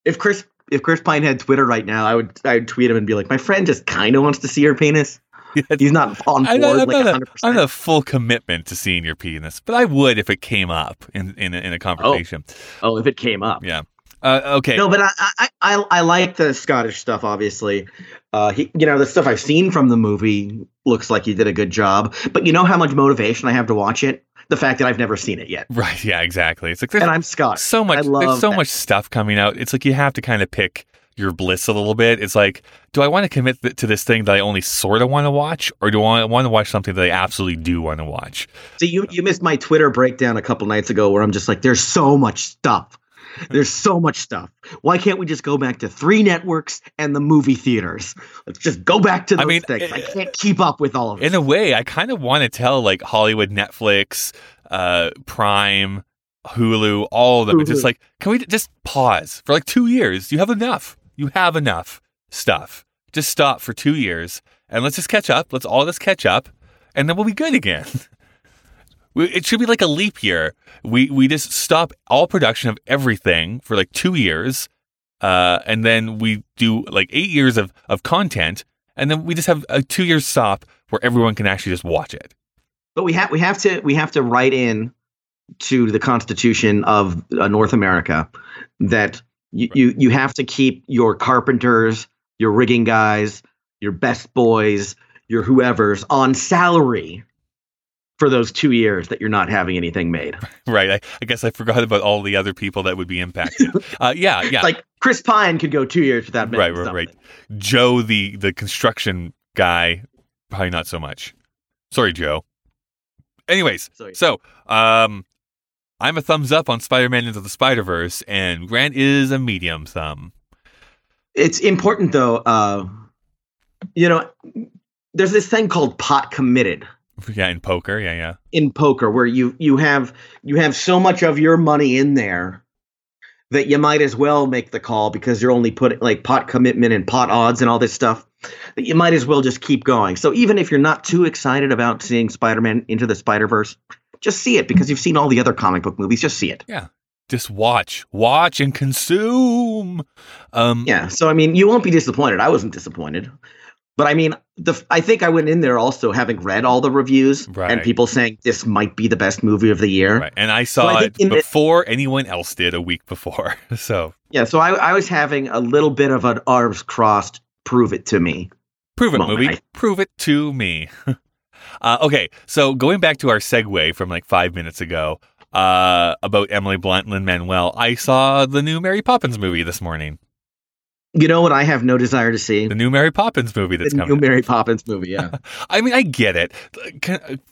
If Chris if Chris Pine had Twitter right now, I would I'd tweet him and be like, my friend just kind of wants to see her penis. He's not on I'm board not, I'm like not a, 100. I'm not a full commitment to seeing your penis, but I would if it came up in in a, in a conversation. Oh, if it came up. Yeah. Uh, okay. No, but I, I I I like the Scottish stuff. Obviously, uh, he you know the stuff I've seen from the movie looks like he did a good job. But you know how much motivation I have to watch it? The fact that I've never seen it yet, Right. Yeah. Exactly. It's like and I'm Scottish. so much. I love There's so that. much stuff coming out. It's like you have to kind of pick your bliss a little bit. It's like, do I want to commit th- to this thing that I only sort of want to watch, or do I want to watch something that I absolutely do want to watch? So you you missed my Twitter breakdown a couple nights ago where I'm just like, there's so much stuff. There's so much stuff. Why can't we just go back to three networks and the movie theaters? Let's just go back to I those mean, things. I uh, can't keep up with all of it. In a way, I kind of want to tell like Hollywood, Netflix, uh, Prime, Hulu, all of them. It's just like, can we just pause for like two years? You have enough. You have enough stuff. Just stop for two years and let's just catch up. Let's all just catch up, and then we'll be good again. It should be like a leap year. We we just stop all production of everything for like two years, uh, and then we do like eight years of of content, and then we just have a two year stop where everyone can actually just watch it. But we have we have to we have to write in to the Constitution of uh, North America that you, you you have to keep your carpenters, your rigging guys, your best boys, your whoever's on salary for those two years that you're not having anything made. Right. I, I guess I forgot about all the other people that would be impacted. Uh, yeah, yeah. Like Chris Pine could go two years without making right, right, something. right. Joe, the the construction guy, probably not so much. Sorry, Joe. Anyways, So- so um, I'm a thumbs up on Spider-Man into the Spider-Verse, and Grant is a medium thumb. It's important though. Uh, you know, there's this thing called pot committed Yeah, in poker, yeah, yeah. in poker where you you have you have so much of your money in there that you might as well make the call because you're only putting like pot commitment and pot odds and all this stuff that you might as well just keep going. So even if you're not too excited about seeing Spider-Man into the Spider-Verse, just see it because you've seen all the other comic book movies. Just see it. Yeah. Just watch, watch, and consume. Um, Yeah. So I mean, you won't be disappointed. I wasn't disappointed. But I mean, the I think I went in there also having read all the reviews and people saying this might be the best movie of the year. Right. And I saw I it think in the- before anyone else did a week before. So Yeah, so I, I was having a little bit of an arms crossed, prove it to me. prove it, Moment, movie. I- Prove it to me. uh, okay. So going back to our segue from like five minutes ago uh, about Emily Blunt, Lin Manuel, I saw the new Mary Poppins movie this morning. You know what I have no desire to see? The new Mary Poppins movie that's The new. Mary Poppins movie, yeah. I mean, I get it.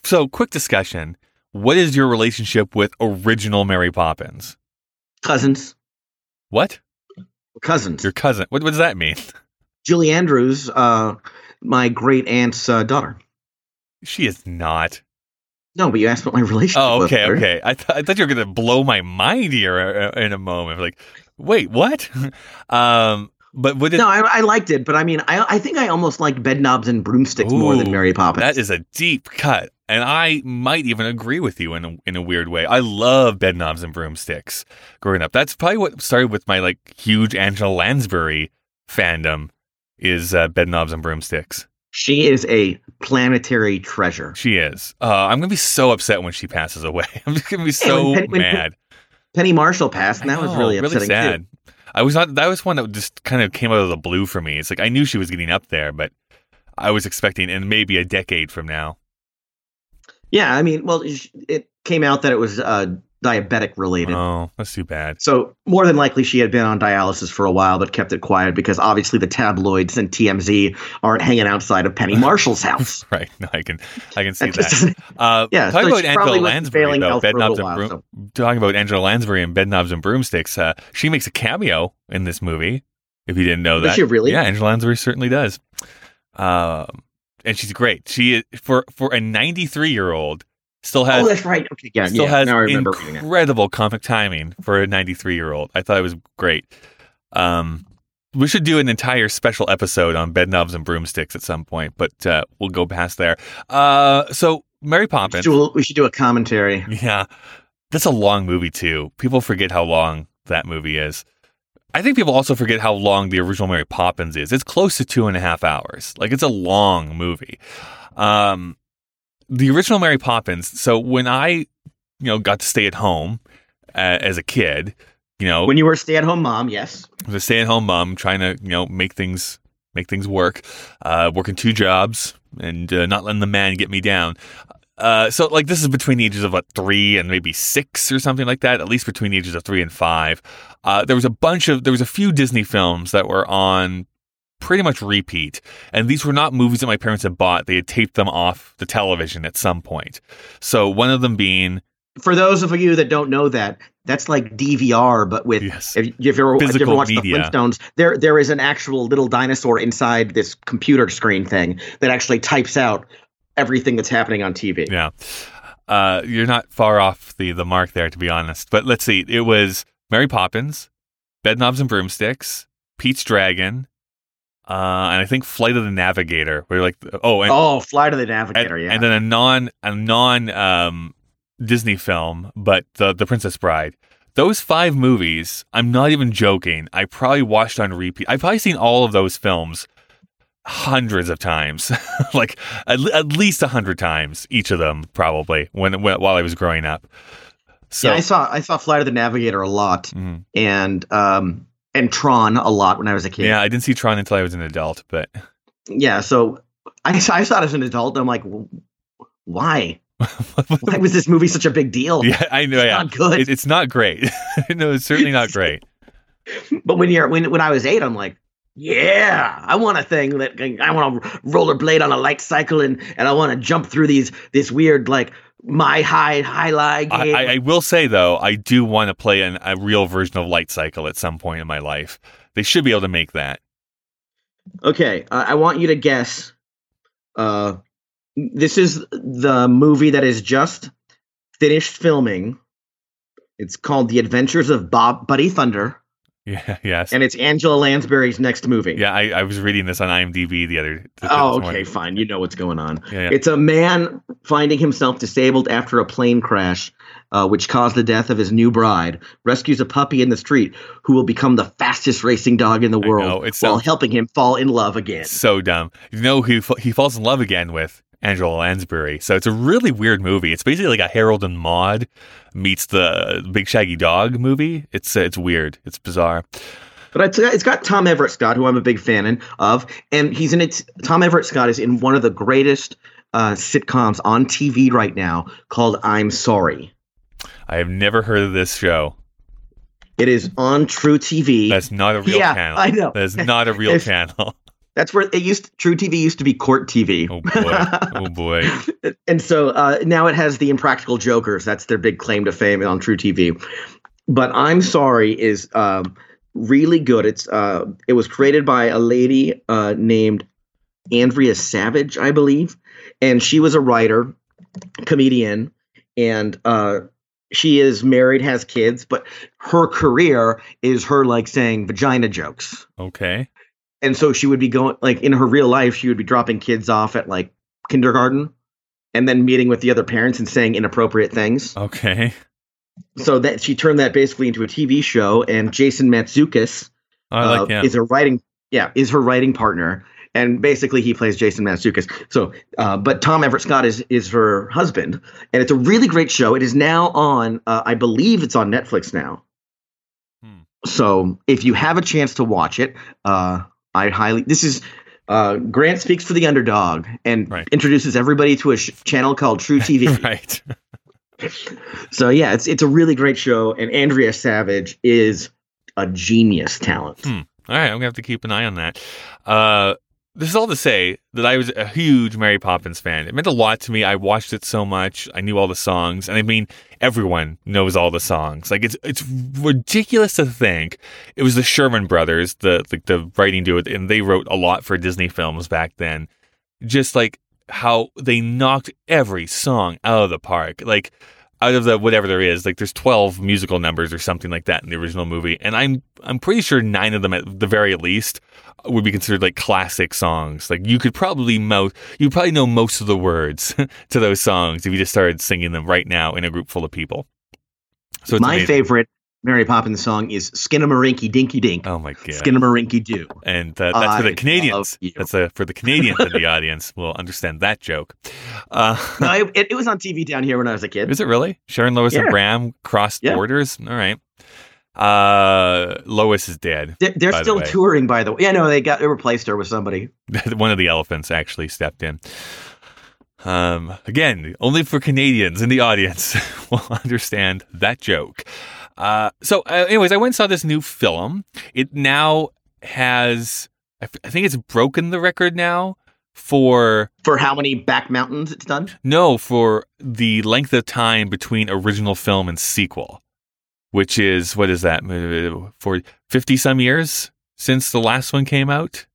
So, quick discussion. What is your relationship with original Mary Poppins? Cousins. What? Cousins. Your cousin. What, what does that mean? Julie Andrews, uh, my great aunt's uh, daughter. She is not. No, but you asked what my relationship Oh, okay, okay. I, th- I thought you were going to blow my mind here uh, in a moment. Like, wait, what? um, but what did, No, I, I liked it, but I mean, I, I think I almost liked Bedknobs and Broomsticks more than Mary Poppins. that is a deep cut. And I might even agree with you in a, in a weird way. I love bedknobs and broomsticks growing up. That's probably what started with my like huge Angela Lansbury fandom is uh, bedknobs and broomsticks. She is a planetary treasure. She is. Uh, I'm gonna be so upset when she passes away. I'm just gonna be so Penny- mad. Penny Marshall passed, and that was know, really upsetting sad. too. I was not. That was one that just kind of came out of the blue for me. It's like I knew she was getting up there, but I was expecting, and maybe a decade from now. Yeah, I mean, well, it came out that it was uh, diabetic related. Oh, that's too bad. So more than likely, she had been on dialysis for a while, but kept it quiet because obviously the tabloids and TMZ aren't hanging outside of Penny Marshall's house. Right. No, I can. I can see That just that. doesn't- Uh, Yeah, talking so about Angela Lansbury though, health for a bedknobs little and while, broom. Talking about Angela Lansbury and bedknobs and broomsticks. Uh, she makes a cameo in this movie. If you didn't know Does that, she really? Yeah, Angela Lansbury certainly does. Um, and she's great. She is for for a 93 year old still has oh, that's right. Okay, yeah, still yeah. has now I remember incredible comic timing for a 93 year old. I thought it was great. Um, we should do an entire special episode on bedknobs and broomsticks at some point, but uh, we'll go past there. Uh, so Mary We Poppins, should, do we should do a commentary. yeah, that's a long movie too. People forget how long that movie is. I think people also forget how long the original Mary Poppins is. It's close to two and a half hours. Like it's a long movie. Um, the original Mary Poppins. So when I, you know, got to stay at home uh, as a kid, you know, When you were a stay-at-home mom, yes. I was a stay-at-home mom trying to, you know, make things make things work, uh, working two jobs and uh, not letting the man get me down. Uh, so like this is between the ages of what three and maybe six or something like that. At least between the ages of three and five. Uh, there was a bunch of there was a few Disney films that were on pretty much repeat, and these were not movies that my parents had bought. They had taped them off the television at some point. So one of them being For those of you that don't know that, that's like DVR, but with yes, if you've ever, if you ever watched media. the Flintstones, there there is an actual little dinosaur inside this computer screen thing that actually types out everything that's happening on TV. Yeah. Uh, you're not far off the, the mark there, to be honest. But let's see. It was Mary Poppins, Bedknobs and Broomsticks, Pete's Dragon, uh, and I think Flight of the Navigator. Where you're like, oh, and, Oh, Fly to the and, Navigator, yeah. and then a non a non um, Disney film, but the the Princess Bride. Those five movies, I'm not even joking. I probably watched on repeat. I've probably seen all of those films hundreds of times, like at, at least a hundred times each of them, probably when, when while I was growing up. So yeah, I saw I saw Flight of the Navigator a lot, mhm. and um and Tron a lot when I was a kid. yeah, I didn't see Tron until I was an adult, but yeah. So I, I saw it as an adult. And I'm like, why? Why was this movie such a big deal? yeah, I know. It's yeah, not good. It- it's not great. no, it's certainly not great. But when you're when when I was eight, I'm like, yeah, I want a thing that I want to rollerblade on a light cycle and and I want to jump through these this weird like my high high lie I, I will say though, I do want to play an, a real version of Light Cycle at some point in my life. They should be able to make that. okay, uh, I want you to guess. Uh, this is the movie that is just finished filming. It's called The Adventures of Bob Buddy Thunder, Yeah. Yes. and it's Angela Lansbury's next movie. yeah. I, I was reading this on IMDb the other. th- Oh, okay, fine. You know what's going on. Yeah, yeah. It's a man finding himself disabled after a plane crash, uh, which caused the death of his new bride. Rescues a puppy in the street who will become the fastest racing dog in the world know, while so- helping him fall in love again. so dumb. You know who he falls in love again with? Angela Lansbury. So it's a really weird movie. It's basically like a Harold and Maude meets the Big Shaggy Dog movie. It's uh, it's weird. It's bizarre. But it's got, it's got Tom Everett Scott, who I'm a big fan of, and he's in it. Tom Everett Scott is in one of the greatest uh, sitcoms on TV right now called I'm Sorry. I have never heard of this show. It is on truTV. That's not a real Yeah, channel. I know. That is not a real If- channel. That's where it used. truTV used to be Court TV. Oh boy. Oh boy. and so uh, now it has the Impractical Jokers. That's their big claim to fame on truTV. But I'm sorry is um, really good. It's uh, it was created by a lady uh, named Andrea Savage, I believe, and she was a writer, comedian, and uh, she is married, has kids, but her career is her like saying vagina jokes Okay. And so she would be going like in her real life she would be dropping kids off at like kindergarten and then meeting with the other parents and saying inappropriate things Okay. so that she turned that basically into a tv show and jason mantzoukas uh, like him. is a writing yeah is her writing partner and basically he plays jason mantzoukas so uh, but tom everett scott is is her husband and it's a really great show it is now on uh, i believe it's on netflix now Hmm. so if you have a chance to watch it uh, i highly this is uh, grant speaks for the underdog and Right. introduces everybody to a sh- channel called truTV right. so yeah it's it's a really great show and andrea savage is a genius talent Hmm. All right, I'm gonna have to keep an eye on that. Uh, this is all to say that I was a huge Mary Poppins fan. It meant a lot to me. I watched it so much. I knew all the songs, and I mean, everyone knows all the songs. Like it's it's ridiculous to think it was the Sherman Brothers, the the, the writing duo, and they wrote a lot for Disney films back then. Just like how they knocked every song out of the park. Like out of the whatever there is, like there's 12 musical numbers or something like that in the original movie, and I'm I'm pretty sure nine of them at the very least would be considered like classic songs. Like you could probably mo you probably know most of the words to those songs if you just started singing them right now in a group full of people. So it's my amazing. favorite mary poppins song is skinnamarink dinky dink Oh my god! skinnamarink doo and uh, that's for I the Canadians. That's uh, for the Canadians in the audience. will understand that joke. Uh, no, it, it, was on tv down here when i was a kid Is it really? Sharon Lois and Yeah. Bram crossed Yeah. borders? All right. Uh, Lois is dead. they're, they're by the still touring by the way yeah no they got they replaced her with somebody One of the elephants actually stepped in. Um, again, only for Canadians in the audience will understand that joke. Uh, so, uh, anyways, I went and saw this new film. It now has, I, f- I think it's broken the record now for for how many back mountains it's done? No, for the length of time between original film and sequel, which is what is that? Uh, for fifty some years since the last one came out,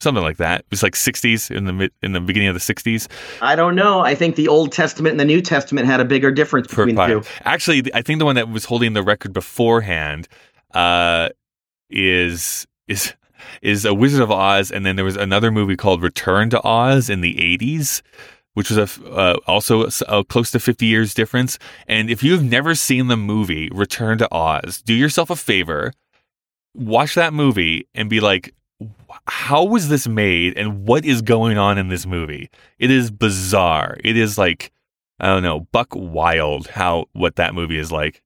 something like that. It was like sixties in the in the beginning of the sixties. i don't know i think the old testament and the new testament had a bigger difference between the two Actually, I think the one that was holding the record beforehand uh, is is is a Wizard of Oz, and then there was another movie called Return to Oz in the eighties. Which was a uh, also a a close to fifty years difference. And if you've never seen the movie Return to Oz, do yourself a favor, watch that movie and be like, how was this made and what is going on in this movie? It is bizarre. It is like I don't know, buck wild how what that movie is like.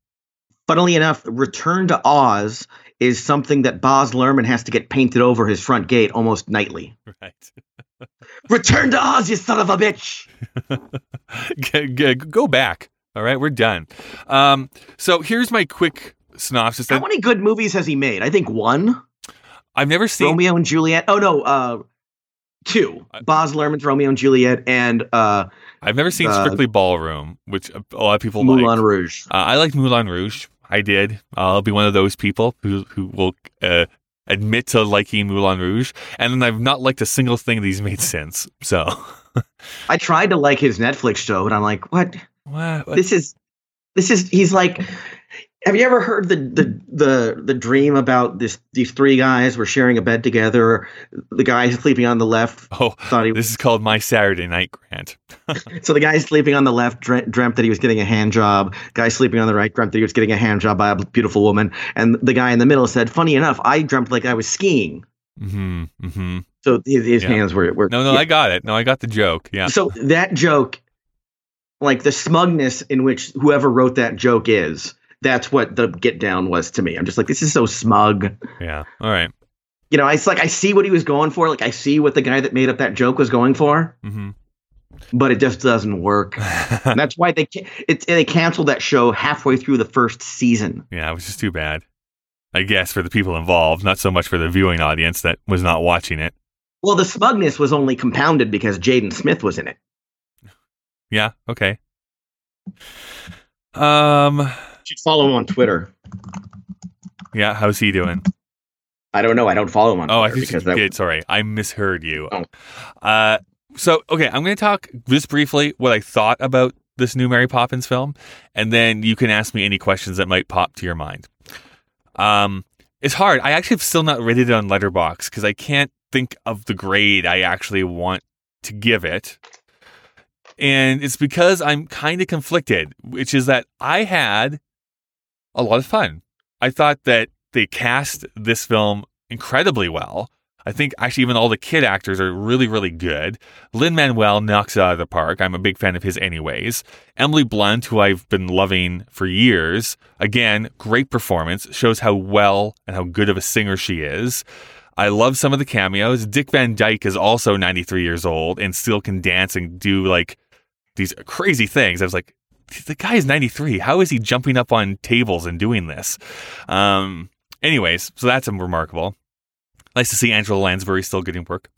funnily enough return to oz is something that Baz Luhrmann has to get painted over his front gate almost nightly. Right. Return to Oz, you son of a bitch! Go back. All right, we're done. Um, so here's my quick synopsis. How many good movies has he made? I think one. I've never seen Romeo and Juliet. Oh no, uh, two. Baz Luhrmann's Romeo and Juliet and uh, I've never seen uh, Strictly Ballroom, which a lot of people Moulin. Rouge. Uh, I liked Moulin Rouge. I did. I'll be one of those people who who will uh, admit to liking Moulin Rouge, and then I've not liked a single thing that he's made since. So, I tried to like his Netflix show, but I'm like, what? what? what- This is, this is. He's like. Have you ever heard the the the the dream about this? These three guys were sharing a bed together. The guy sleeping on the left oh, thought he this is called My Saturday Night, Grant. So the guy sleeping on the left dreamt that he was getting a hand job. Guy sleeping on the right dreamt that he was getting a hand job by a beautiful woman. And the guy in the middle said, "Funny enough, I dreamt like I was skiing." mm-hmm, mm-hmm. So his, his Yeah. hands were were. No, no, yeah. I got it. No, I got the joke. Yeah. So that joke, like the smugness in which whoever wrote that joke is, that's what the get down was to me. I'm just like, this is so smug. Yeah. All right. You know, it's like I see what he was going for. Like I see what the guy that made up that joke was going for, hmm but it just doesn't work. And that's why they it, they canceled that show halfway through the first season. yeah, which is too bad. I guess for the people involved, not so much for the viewing audience that was not watching it. Well, the smugness was only compounded because Jaden Smith was in it. Yeah. Okay. Um. You should follow him on Twitter. Yeah. How's he doing? I don't know. I don't follow him on Oh, I think that, okay, sorry, I misheard you. Oh. Uh, so okay, I'm going to talk just briefly what I thought about this new Mary Poppins film, and then you can ask me any questions that might pop to your mind. Um, it's hard. I actually have still not rated it on Letterboxd because I can't think of the grade I actually want to give it. And it's because I'm kind of conflicted, which is that I had a lot of fun. I thought that they cast this film incredibly well. I think actually even all the kid actors are really, really good. Lin Manuel knocks it out of the park. I'm a big fan of his, anyways. Emily Blunt, who I've been loving for years, again, great performance. Shows how well and how good of a singer she is. I love some of the cameos. Dick Van Dyke is also 93 years old and still can dance and do like these crazy things. I was like, the guy is 93. How is he jumping up on tables and doing this? Um, anyways, so that's remarkable. Nice to see Angela Lansbury still getting work.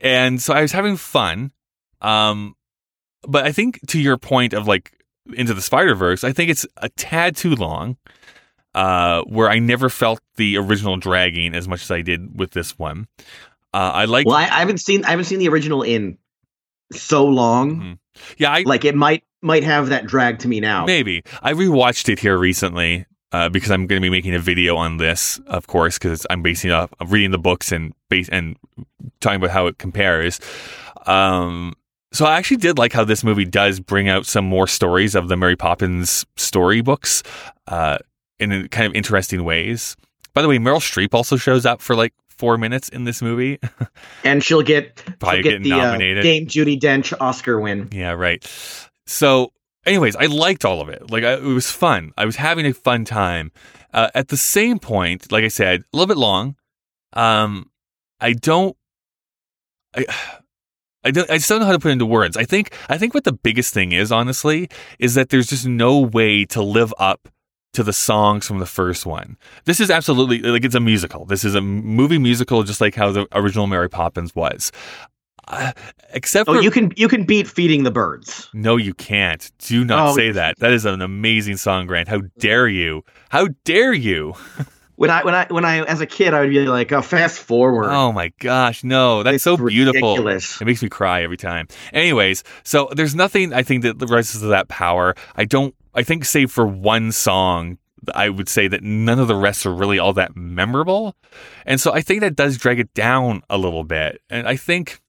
And so I was having fun. Um, but I think to your point of like into the Spider Verse, I think it's a tad too long. Uh, where I never felt the original dragging as much as I did with this one. Uh, I like, well, I, I haven't seen I haven't seen the original in so long. Mhm. yeah, I Like it might might have that drag to me now. Maybe. I rewatched it here recently uh, because I'm going to be making a video on this, of course, because I'm basing off of reading the books and base and talking about how it compares. Um, so I actually did like how this movie does bring out some more stories of the Mary Poppins storybooks uh, in kind of interesting ways. By the way, Meryl Streep also shows up for like four minutes in this movie. And she'll get Probably she'll get get the uh. Dame Judi Dench Oscar win. Yeah, right. So, anyways, I liked all of it. Like, I, it was fun. I was having a fun time. Uh, at the same point, like I said, a little bit long. Um, I don't. I. I don't. I just don't know how to put into words. I think. I think what the biggest thing is, honestly, is that there's just no way to live up to the songs from the first one. This is absolutely like it's a musical. This is a movie musical, just like how the original Mary Poppins was. Uh, except Oh, for you can you can beat feeding the birds. no, you can't. Do not Oh, say that. That is an amazing song, Grant. How dare you? How dare you? When I when I when I as a kid I would be like, oh, fast forward. Oh my gosh, no. That's It's so beautiful. ridiculous. It makes me cry every time. Anyways, so there's nothing I think that rises to that power. I don't I think save for one song I would say that none of the rest are really all that memorable. And so I think that does drag it down a little bit. And I think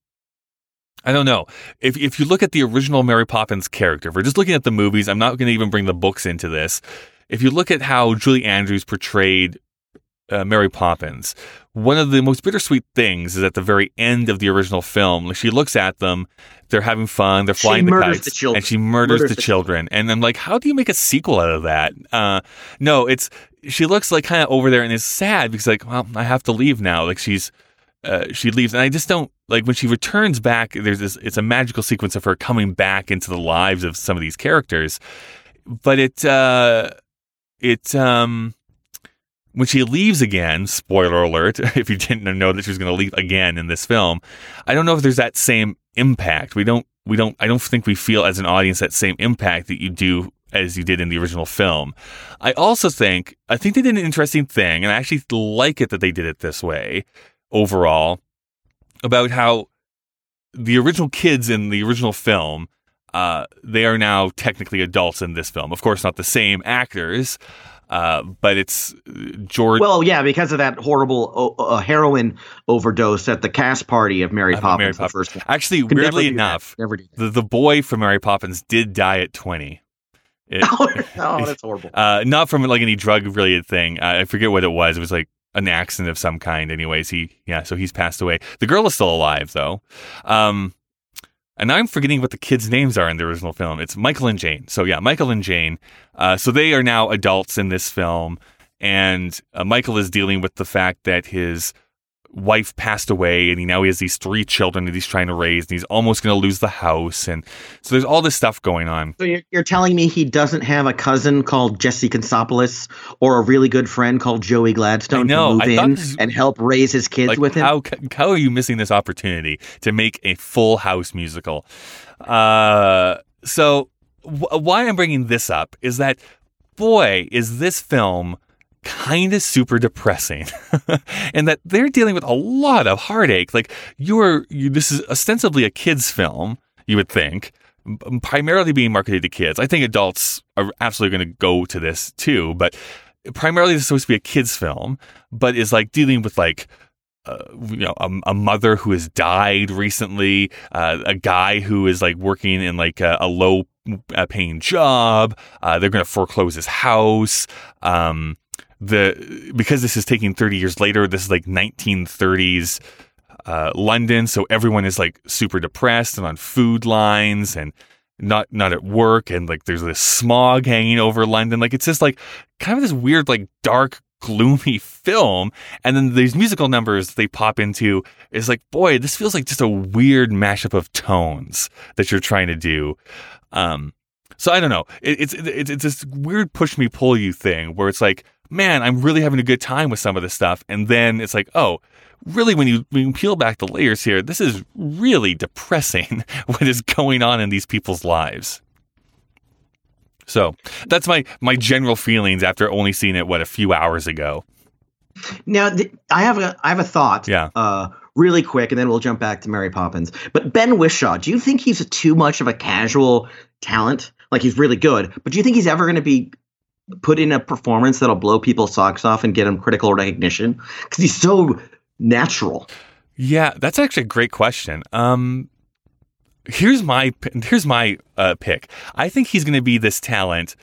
I don't know. If if you look at the original Mary Poppins character, if we're just looking at the movies, I'm not going to even bring the books into this. If you look at how Julie Andrews portrayed uh, Mary Poppins, one of the most bittersweet things is at the very end of the original film, like she looks at them, they're having fun, they're She flying the murders kites, the children. and she murders, Murders the, the children. And I'm like, how do you make a sequel out of that? Uh, no, it's she looks like kind of over there and is sad because like, well, I have to leave now. Like she's uh, she leaves, and I just don't like when she returns back. There's this. It's a magical sequence of her coming back into the lives of some of these characters, but it uh, it um when she leaves again, spoiler alert, if you didn't know that she was going to leave again in this film, I don't know if there's that same impact. We don't, we don't, I don't think we feel as an audience that same impact that you do as you did in the original film. I also think, I think they did an interesting thing, and I actually like it that they did it this way overall about how the original kids in the original film, uh, they are now technically adults in this film. Of course, not the same actors, uh, but it's uh, George. Well, yeah, because of that horrible uh, heroin overdose at the cast party of Mary Poppins, Mary the Poppins. first one. Actually, Could weirdly enough, the, the boy from Mary Poppins did die at 20. It- oh, that's horrible. uh, not from like any drug related thing. Uh, I forget what it was. It was like an accident of some kind. Anyways, he yeah, so he's passed away. The girl is still alive though. Um, and I'm forgetting what the kids' names are in the original film. It's Michael and Jane. So yeah, Michael and Jane. Uh, so they are now adults in this film, and uh, Michael is dealing with the fact that his wife passed away, and he now he has these three children that he's trying to raise, and he's almost going to lose the house, and so there's all this stuff going on. So you're, you're telling me he doesn't have a cousin called Jesse Katsopolis or a really good friend called Joey Gladstone to move in this- and help raise his kids like with him? how how are you missing this opportunity to make a full house musical uh so wh- why i'm bringing this up is that boy is this film kind of super depressing and that they're dealing with a lot of heartache. Like you're you, this is ostensibly a kids film you would think primarily being marketed to kids. I think adults are absolutely going to go to this too but primarily this is supposed to be a kids film but is like dealing with like uh, you know a, a mother who has died recently uh, a guy who is like working in like a, a low uh, paying job uh, they're going to foreclose his house um, the because this is taking 30 years later this is like 1930s uh, London. So everyone is like super depressed and on food lines and not not at work. And like there's this smog hanging over London. Like it's just like kind of this weird like dark gloomy film. And then these musical numbers they pop into is like boy this feels like just a weird mashup of tones that you're trying to do. Um so i don't know. It, it's it's it's this weird push me pull you thing where it's like man i'm really having a good time with some of this stuff and then it's like oh really when you when you peel back the layers here this is really depressing what is going on in these people's lives so that's my my general feelings after only seeing it what a few hours ago Now, I have a I have a thought. Yeah. Uh, really quick, and then we'll jump back to Mary Poppins. But Ben Whishaw, do you think he's too much of a casual talent? Like he's really good, but do you think he's ever going to be put in a performance that'll blow people's socks off and get him critical recognition? Because he's so natural. Yeah, that's actually a great question. Um, here's my here's my uh, pick. I think he's going to be this talent,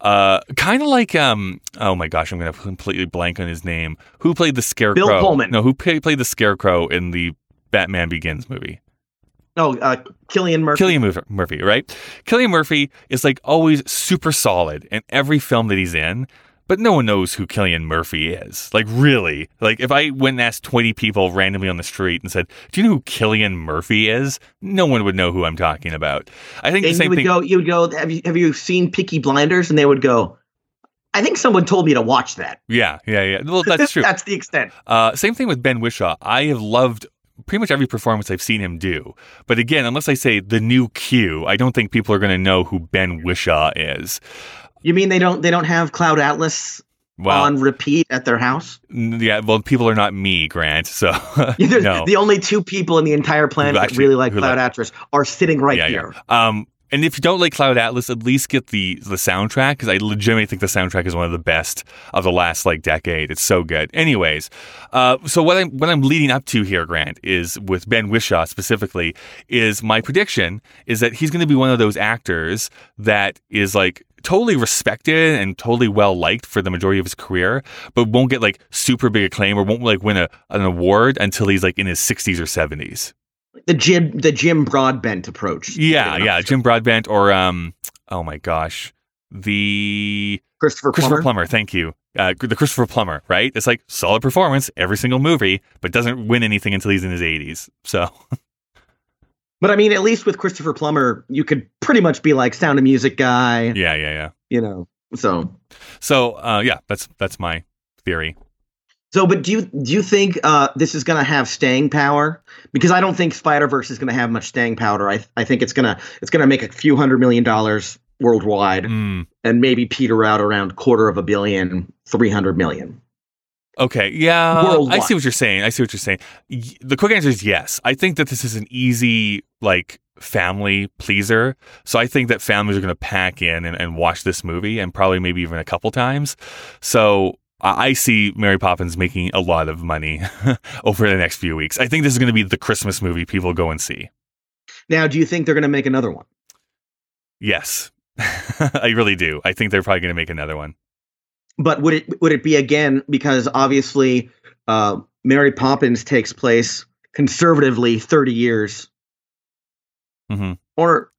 uh, kind of like um. Oh my gosh, I'm going to completely blank on his name. Who played the Scarecrow? Bill Pullman. No, who played, played the Scarecrow in the Batman Begins movie? Oh, uh, Cillian Murphy. Cillian Murphy, right? Cillian Murphy is like always super solid in every film that he's in, but no one knows who Cillian Murphy is. Like, really? Like, if I went and asked 20 people randomly on the street and said, Do you know who Cillian Murphy is? No one would know who I'm talking about. I think the and you same would thing. go, you would go. Have you have you seen Peaky Blinders? And they would go. I think someone told me to watch that. yeah, yeah, yeah. Well, that's true. That's the extent. Uh, same thing with Ben Whishaw. I have loved pretty much every performance I've seen him do. But again, unless I say the new Q, I don't think people are going to know who Ben Whishaw is. You mean they don't they don't have Cloud Atlas Well, on repeat at their house? Yeah, well, people are not me, Grant. So no, The only two people in the entire planet Who that really like Cloud like- Atlas are sitting right yeah, here. yeah. Um, and if you don't like Cloud Atlas, at least get the the soundtrack because I legitimately think the soundtrack is one of the best of the last like decade. It's so good. Anyways, uh, so what I'm what I'm leading up to here, Grant, is with Ben Whishaw specifically, is my prediction is that he's going to be one of those actors that is like totally respected and totally well liked for the majority of his career, but won't get like super big acclaim or won't like win a, an award until he's like in his 60s or 70s. The Jim the Jim Broadbent approach. Yeah, yeah, Jim Broadbent or um, oh my gosh, the Christopher Christopher Plummer. Plummer. Thank you, uh, the Christopher Plummer. Right? It's like solid performance every single movie, but doesn't win anything until he's in his 80s. So But I mean, at least with Christopher Plummer, you could pretty much be like Sound of Music guy. yeah, yeah, yeah. You know. So So uh, yeah, that's that's my theory. So, but do you do you think uh, this is going to have staying power? Because I don't think Spider Verse is going to have much staying power. I I think it's gonna it's gonna make a few hundred million dollars worldwide Mm, and maybe peter out around quarter of a billion, three hundred million. okay, yeah, I see what you're saying. I see what you're saying. The quick answer is yes. I think that this is an easy like family pleaser. So I think that families are going to pack in and, and watch this movie and probably maybe even a couple times. So I see Mary Poppins making a lot of money over the next few weeks. I think this is going to be the Christmas movie people go and see. Now, do you think they're going to make another one? Yes, I really do. I think they're probably going to make another one. But would it would it be again because obviously uh, Mary Poppins takes place conservatively thirty years, hmm or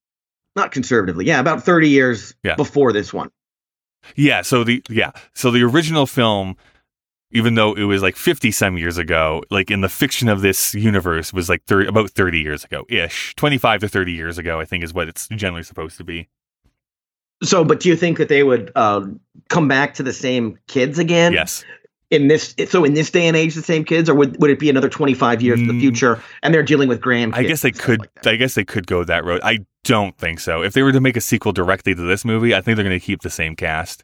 not conservatively, yeah, about thirty years Yeah. before this one. Yeah. So the yeah. So the original film, even though it was like fifty some years ago, like in the fiction of this universe, was like 30, about thirty years ago ish, twenty five to thirty years ago. I think is what it's generally supposed to be. So, but do you think that they would uh, come back to the same kids again? yes. In this, so in this day and age, the same kids, or would, would it be another twenty five years in the Mm. future, and they're dealing with grandkids? I guess they could. like? I guess they could go that road. I don't think so. If they were to make a sequel directly to this movie, I think they're going to keep the same cast.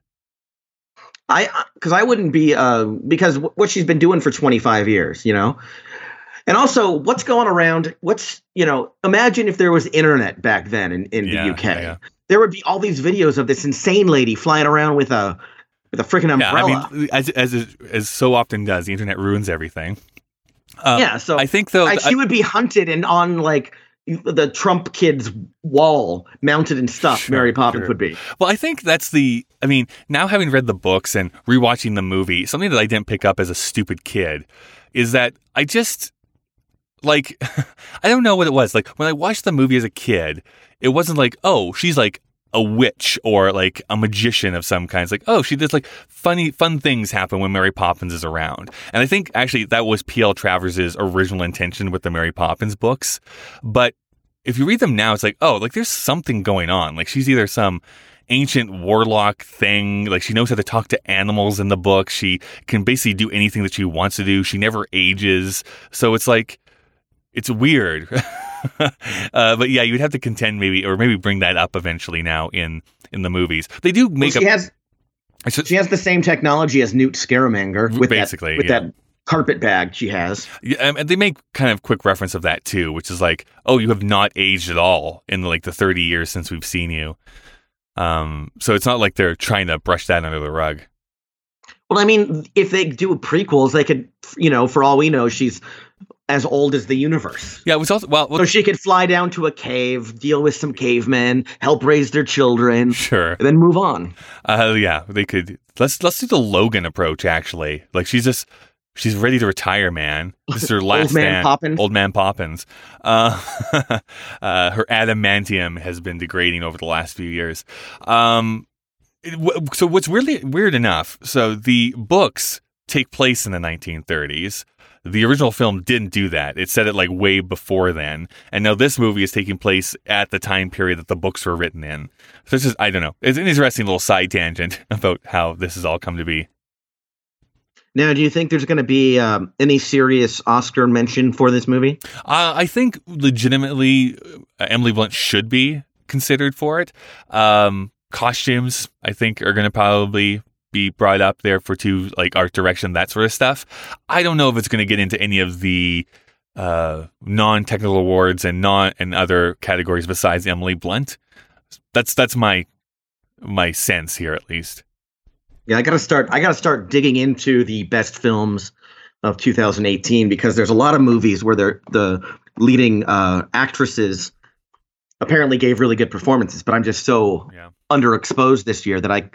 I because I wouldn't be uh because w- what she's been doing for 25 years, you know. And also, what's going around? What's you know? Imagine if there was internet back then in, in Yeah, the UK. yeah. There would be all these videos of this insane lady flying around with a with a freaking Yeah, umbrella. I mean, as as as so often does, the internet ruins everything. Uh, yeah, so I think though. I- she would be hunted and on like the Trump kids' wall, mounted and stuff. Sure, Mary Poppins sure. would be. Well, I think that's the. I mean, now having read the books and rewatching the movie, something that I didn't pick up as a stupid kid is that I just like I don't know what it was. Like when I watched the movie as a kid, it wasn't like, oh, she's like a witch or like a magician of some kind. It's like, oh, she does like funny, fun things happen when Mary Poppins is around. And I think actually that was P.L. Travers' original intention with the Mary Poppins books. But if you read them now, it's like, oh, like there's something going on. Like she's either some ancient warlock thing. Like she knows how to talk to animals in the book. She can basically do anything that she wants to do. She never ages. So it's like, it's weird. uh, but yeah, you'd have to contend maybe, or maybe bring that up eventually now in in the movies. They do Well, make she a has should- she has the same technology as Newt Scamander with Basically, that, with yeah. that carpet bag she has. Yeah, um, and they make kind of quick reference of that too, which is like, oh, you have not aged at all in like the 30 years since we've seen you. Um, so it's not like they're trying to brush that under the rug. Well, I mean, if they do prequels, they could, you know, for all we know, she's as old as the universe. Yeah, it was also well, well So she could fly down to a cave, deal with some cavemen, help raise their children, sure. and then move on. Uh, yeah, they could. Let's let's do the Logan approach. Actually, like she's just she's ready to retire, man. This is her last Old man stand. Poppins. Old man Poppins. Uh, uh, her adamantium has been degrading over the last few years. Um, it- w- so what's weirdly weird enough? So the books take place in the 1930s. The original film didn't do that. It said it like way before then. And now this movie is taking place at the time period that the books were written in. So it's just, I don't know. It's an interesting little side tangent about how this has all come to be. Now, do you think there's going to be um, any serious Oscar mention for this movie? Uh, I think legitimately uh, Emily Blunt should be considered for it. Um, costumes, I think, are going to probably be brought up there for two, like art direction, that sort of stuff. I don't know if it's going to get into any of the uh, non-technical awards and non and other categories besides Emily Blunt. That's that's my my sense here, at least. Yeah, I got to start. I got to start digging into the best films of 2018 because there's a lot of movies where they're, the leading uh, actresses apparently gave really good performances, but I'm just so Yeah. underexposed this year that I,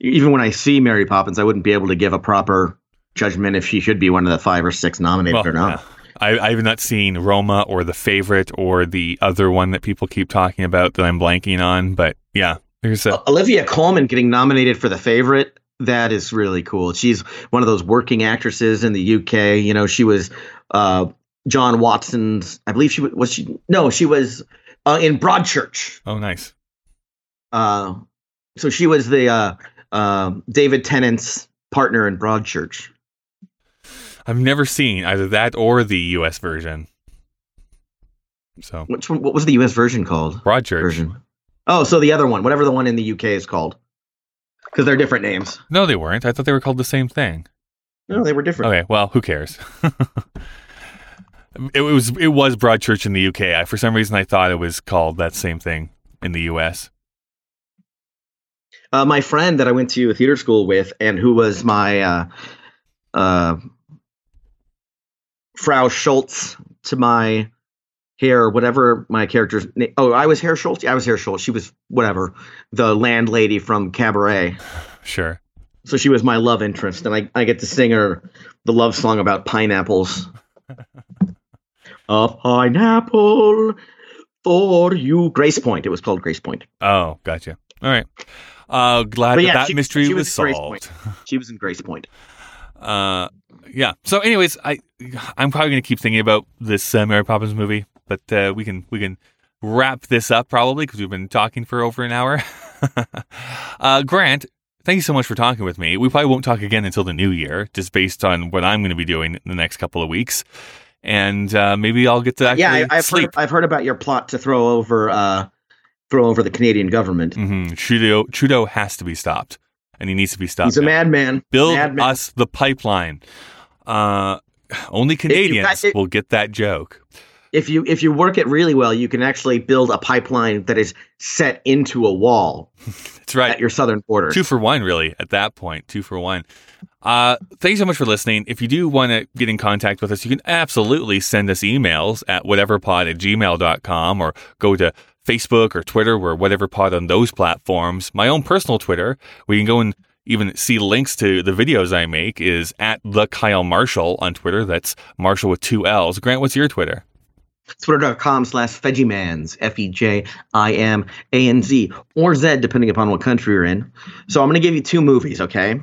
even when I see Mary Poppins, I wouldn't be able to give a proper judgment if she should be one of the five or six nominated Well, or not. yeah. I, I have not seen Roma or The Favorite or the other one that people keep talking about that I'm blanking on. But yeah, there's a Olivia Colman getting nominated for the favorite. That is really cool. She's one of those working actresses in the UK. You know, she was uh, John Watson's. I believe she was. was she? No, she was uh, in Broadchurch. oh nice. Uh, so she was the uh, David Tennant's partner in Broadchurch. I've never seen either that or the U.S. version. So Which one? What was the U.S. version called? Broadchurch. Version. Oh, so the other one, whatever the one in the UK is called, because they're different names. No, they weren't. I thought they were called the same thing. No, they were different. Okay, well, who cares? it was it was Broadchurch in the UK. I, for some reason, I thought it was called that same thing in the US. Uh, my friend that I went to theater school with, and who was my uh, uh, Frau Schultz to my Herr, whatever my character's name. Oh, I was Herr Schultz. Yeah, I was Herr Schultz. She was whatever the landlady from Cabaret. Sure. So she was my love interest, and I, I get to sing her the love song about pineapples. a pineapple for you, Gracepoint. It was called Gracepoint. Oh, gotcha. All right. Uh, glad But that yeah, that she- mystery she was was solved. She was in Gracepoint. Uh, yeah. So, anyways, I I'm probably gonna keep thinking about this uh, Mary Poppins movie, but uh, we can we can wrap this up probably because we've been talking for over an hour. uh, Grant, thank you so much for talking with me. We probably won't talk again until the new year, just based on what I'm going to be doing in the next couple of weeks, and uh, maybe I'll get to actually yeah, I, I've sleep. heard, I've heard about your plot to throw over uh, throw over the Canadian government. hmm Trudeau Trudeau has to be stopped, and he needs to be stopped. He's a madman. Build madman. us the pipeline. Uh, only Canadians it- will get that joke. If you if you work it really well, you can actually build a pipeline that is set into a wall That's right. at your southern border. Two for one, really, at that. Two for one. Uh, thanks so much for listening. If you do want to get in contact with us, you can absolutely send us emails at whateverpod at gmail.com or go to Facebook or Twitter or whateverpod on those platforms. My own personal Twitter, where you can go and even see links to the videos I make, is at the Kyle Marshall on Twitter. That's Marshall with two L's. Grant, what's your Twitter? Twitter.com slash Veggiemans, F E J I M A N Z, or Z, depending upon what country you're in. So I'm going to give you two movies, okay?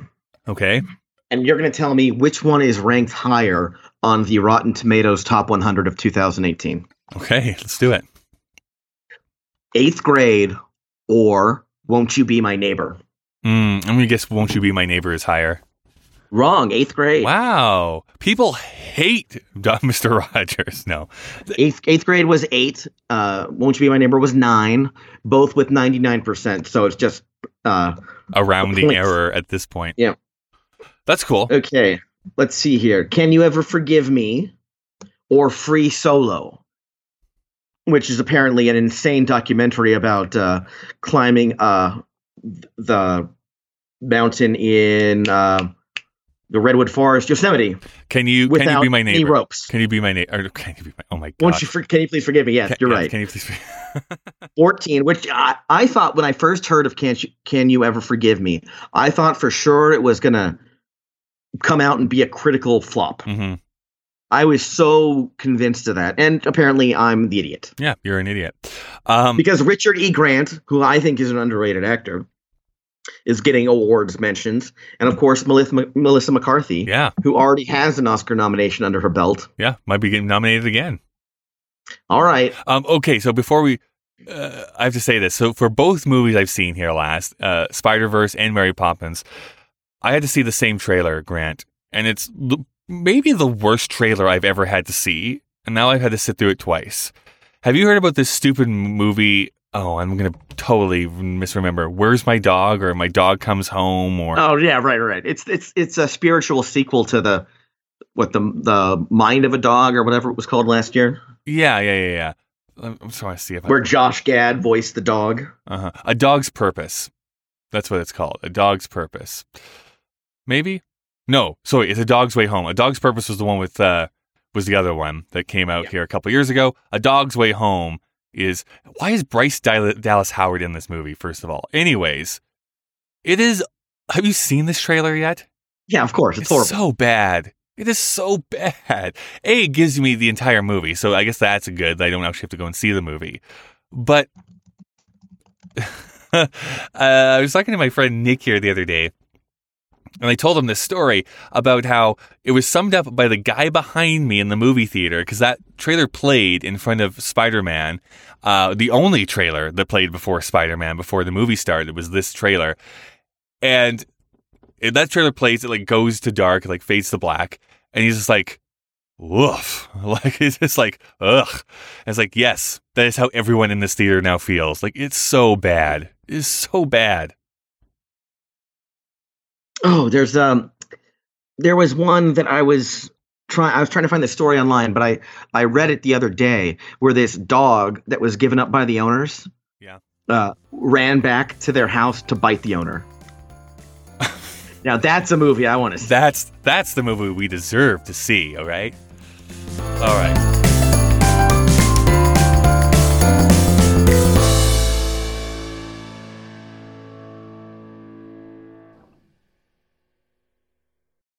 Okay. And you're going to tell me which one is ranked higher on the Rotten Tomatoes top 100 of 2018. Okay, let's do it. Eighth grade or Won't You Be My Neighbor? Mm, I'm gonna guess "Won't You Be My Neighbor" is higher. Wrong. Eighth grade. Wow, people hate Mr. Rogers. No, Eighth eighth grade was eight. Uh, Won't You Be My Neighbor was nine. Both with 99%. So it's just uh, a rounding error at this point. Yeah. that's cool. Okay, let's see here. Can you ever forgive me? Or Free Solo, which is apparently an insane documentary about uh, climbing uh, the mountain in uh, the Redwood Forest, Yosemite, Can you can you be my any neighbor? ropes. Can you be my neighbor? Can you be my? Oh my god! Won't you? For- can you please forgive me? Yes, Can- you're yes, right. Can you please? Fourteen, which I, I thought when I first heard of "Can You Can You Ever Forgive Me," I thought for sure it was gonna come out and be a critical flop. hmm I was so convinced of that, and apparently I'm the idiot Yeah, you're an idiot. Um, because Richard E. Grant, who I think is an underrated actor, is getting awards mentions, and of course Melissa, McCarthy, yeah, who already has an Oscar nomination under her belt. yeah, might be getting nominated again. All right, Um, okay, so before we, uh, I have to say this. So for both movies I've seen here last, uh, Spider Verse and Mary Poppins, I had to see the same trailer, Grant, and it's maybe the worst trailer I've ever had to see, and now I've had to sit through it twice. Have you heard about this stupid movie? Oh, I'm gonna totally misremember. Where's my dog? Or my dog comes home? Or Oh yeah, right, right. It's it's it's a spiritual sequel to the what the the mind of a dog or whatever it was called last year, yeah, yeah, yeah, yeah. I'm trying to see if I where Josh Gad voiced the dog. Uh-huh. A dog's purpose. That's what it's called. A dog's purpose. Maybe? No, sorry, it's a dog's way home. A dog's purpose was the one with uh was the other one that came out Yeah. here a couple years ago. A dog's way home is why is Bryce Dal- Dallas Howard in this movie first of all? Anyways, it is have you seen this trailer yet? Yeah, of course, it's, horrible. so bad. It is so bad. A, it gives me the entire movie, so I guess that's good. that I don't actually have to go and see the movie. But uh, I was talking to my friend Nick here the other day, and I told him this story about how it was summed up by the guy behind me in the movie theater because that trailer played in front of Spider Man. Uh, the only trailer that played before Spider Man, before the movie started, was this trailer. And that trailer plays, it like goes to dark, like fades to black. And he's just like, woof. Like, it's just like, ugh. And it's like, yes, that is how everyone in this theater now feels. Like, it's so bad. It's so bad. Oh, there's um, there was one that I was trying. I was trying to find the story online, but I I read it the other day where this dog that was given up by the owners, yeah, uh, ran back to their house to bite the owner. now that's a movie I want to see. That's that's the movie we deserve to see. All right, all right.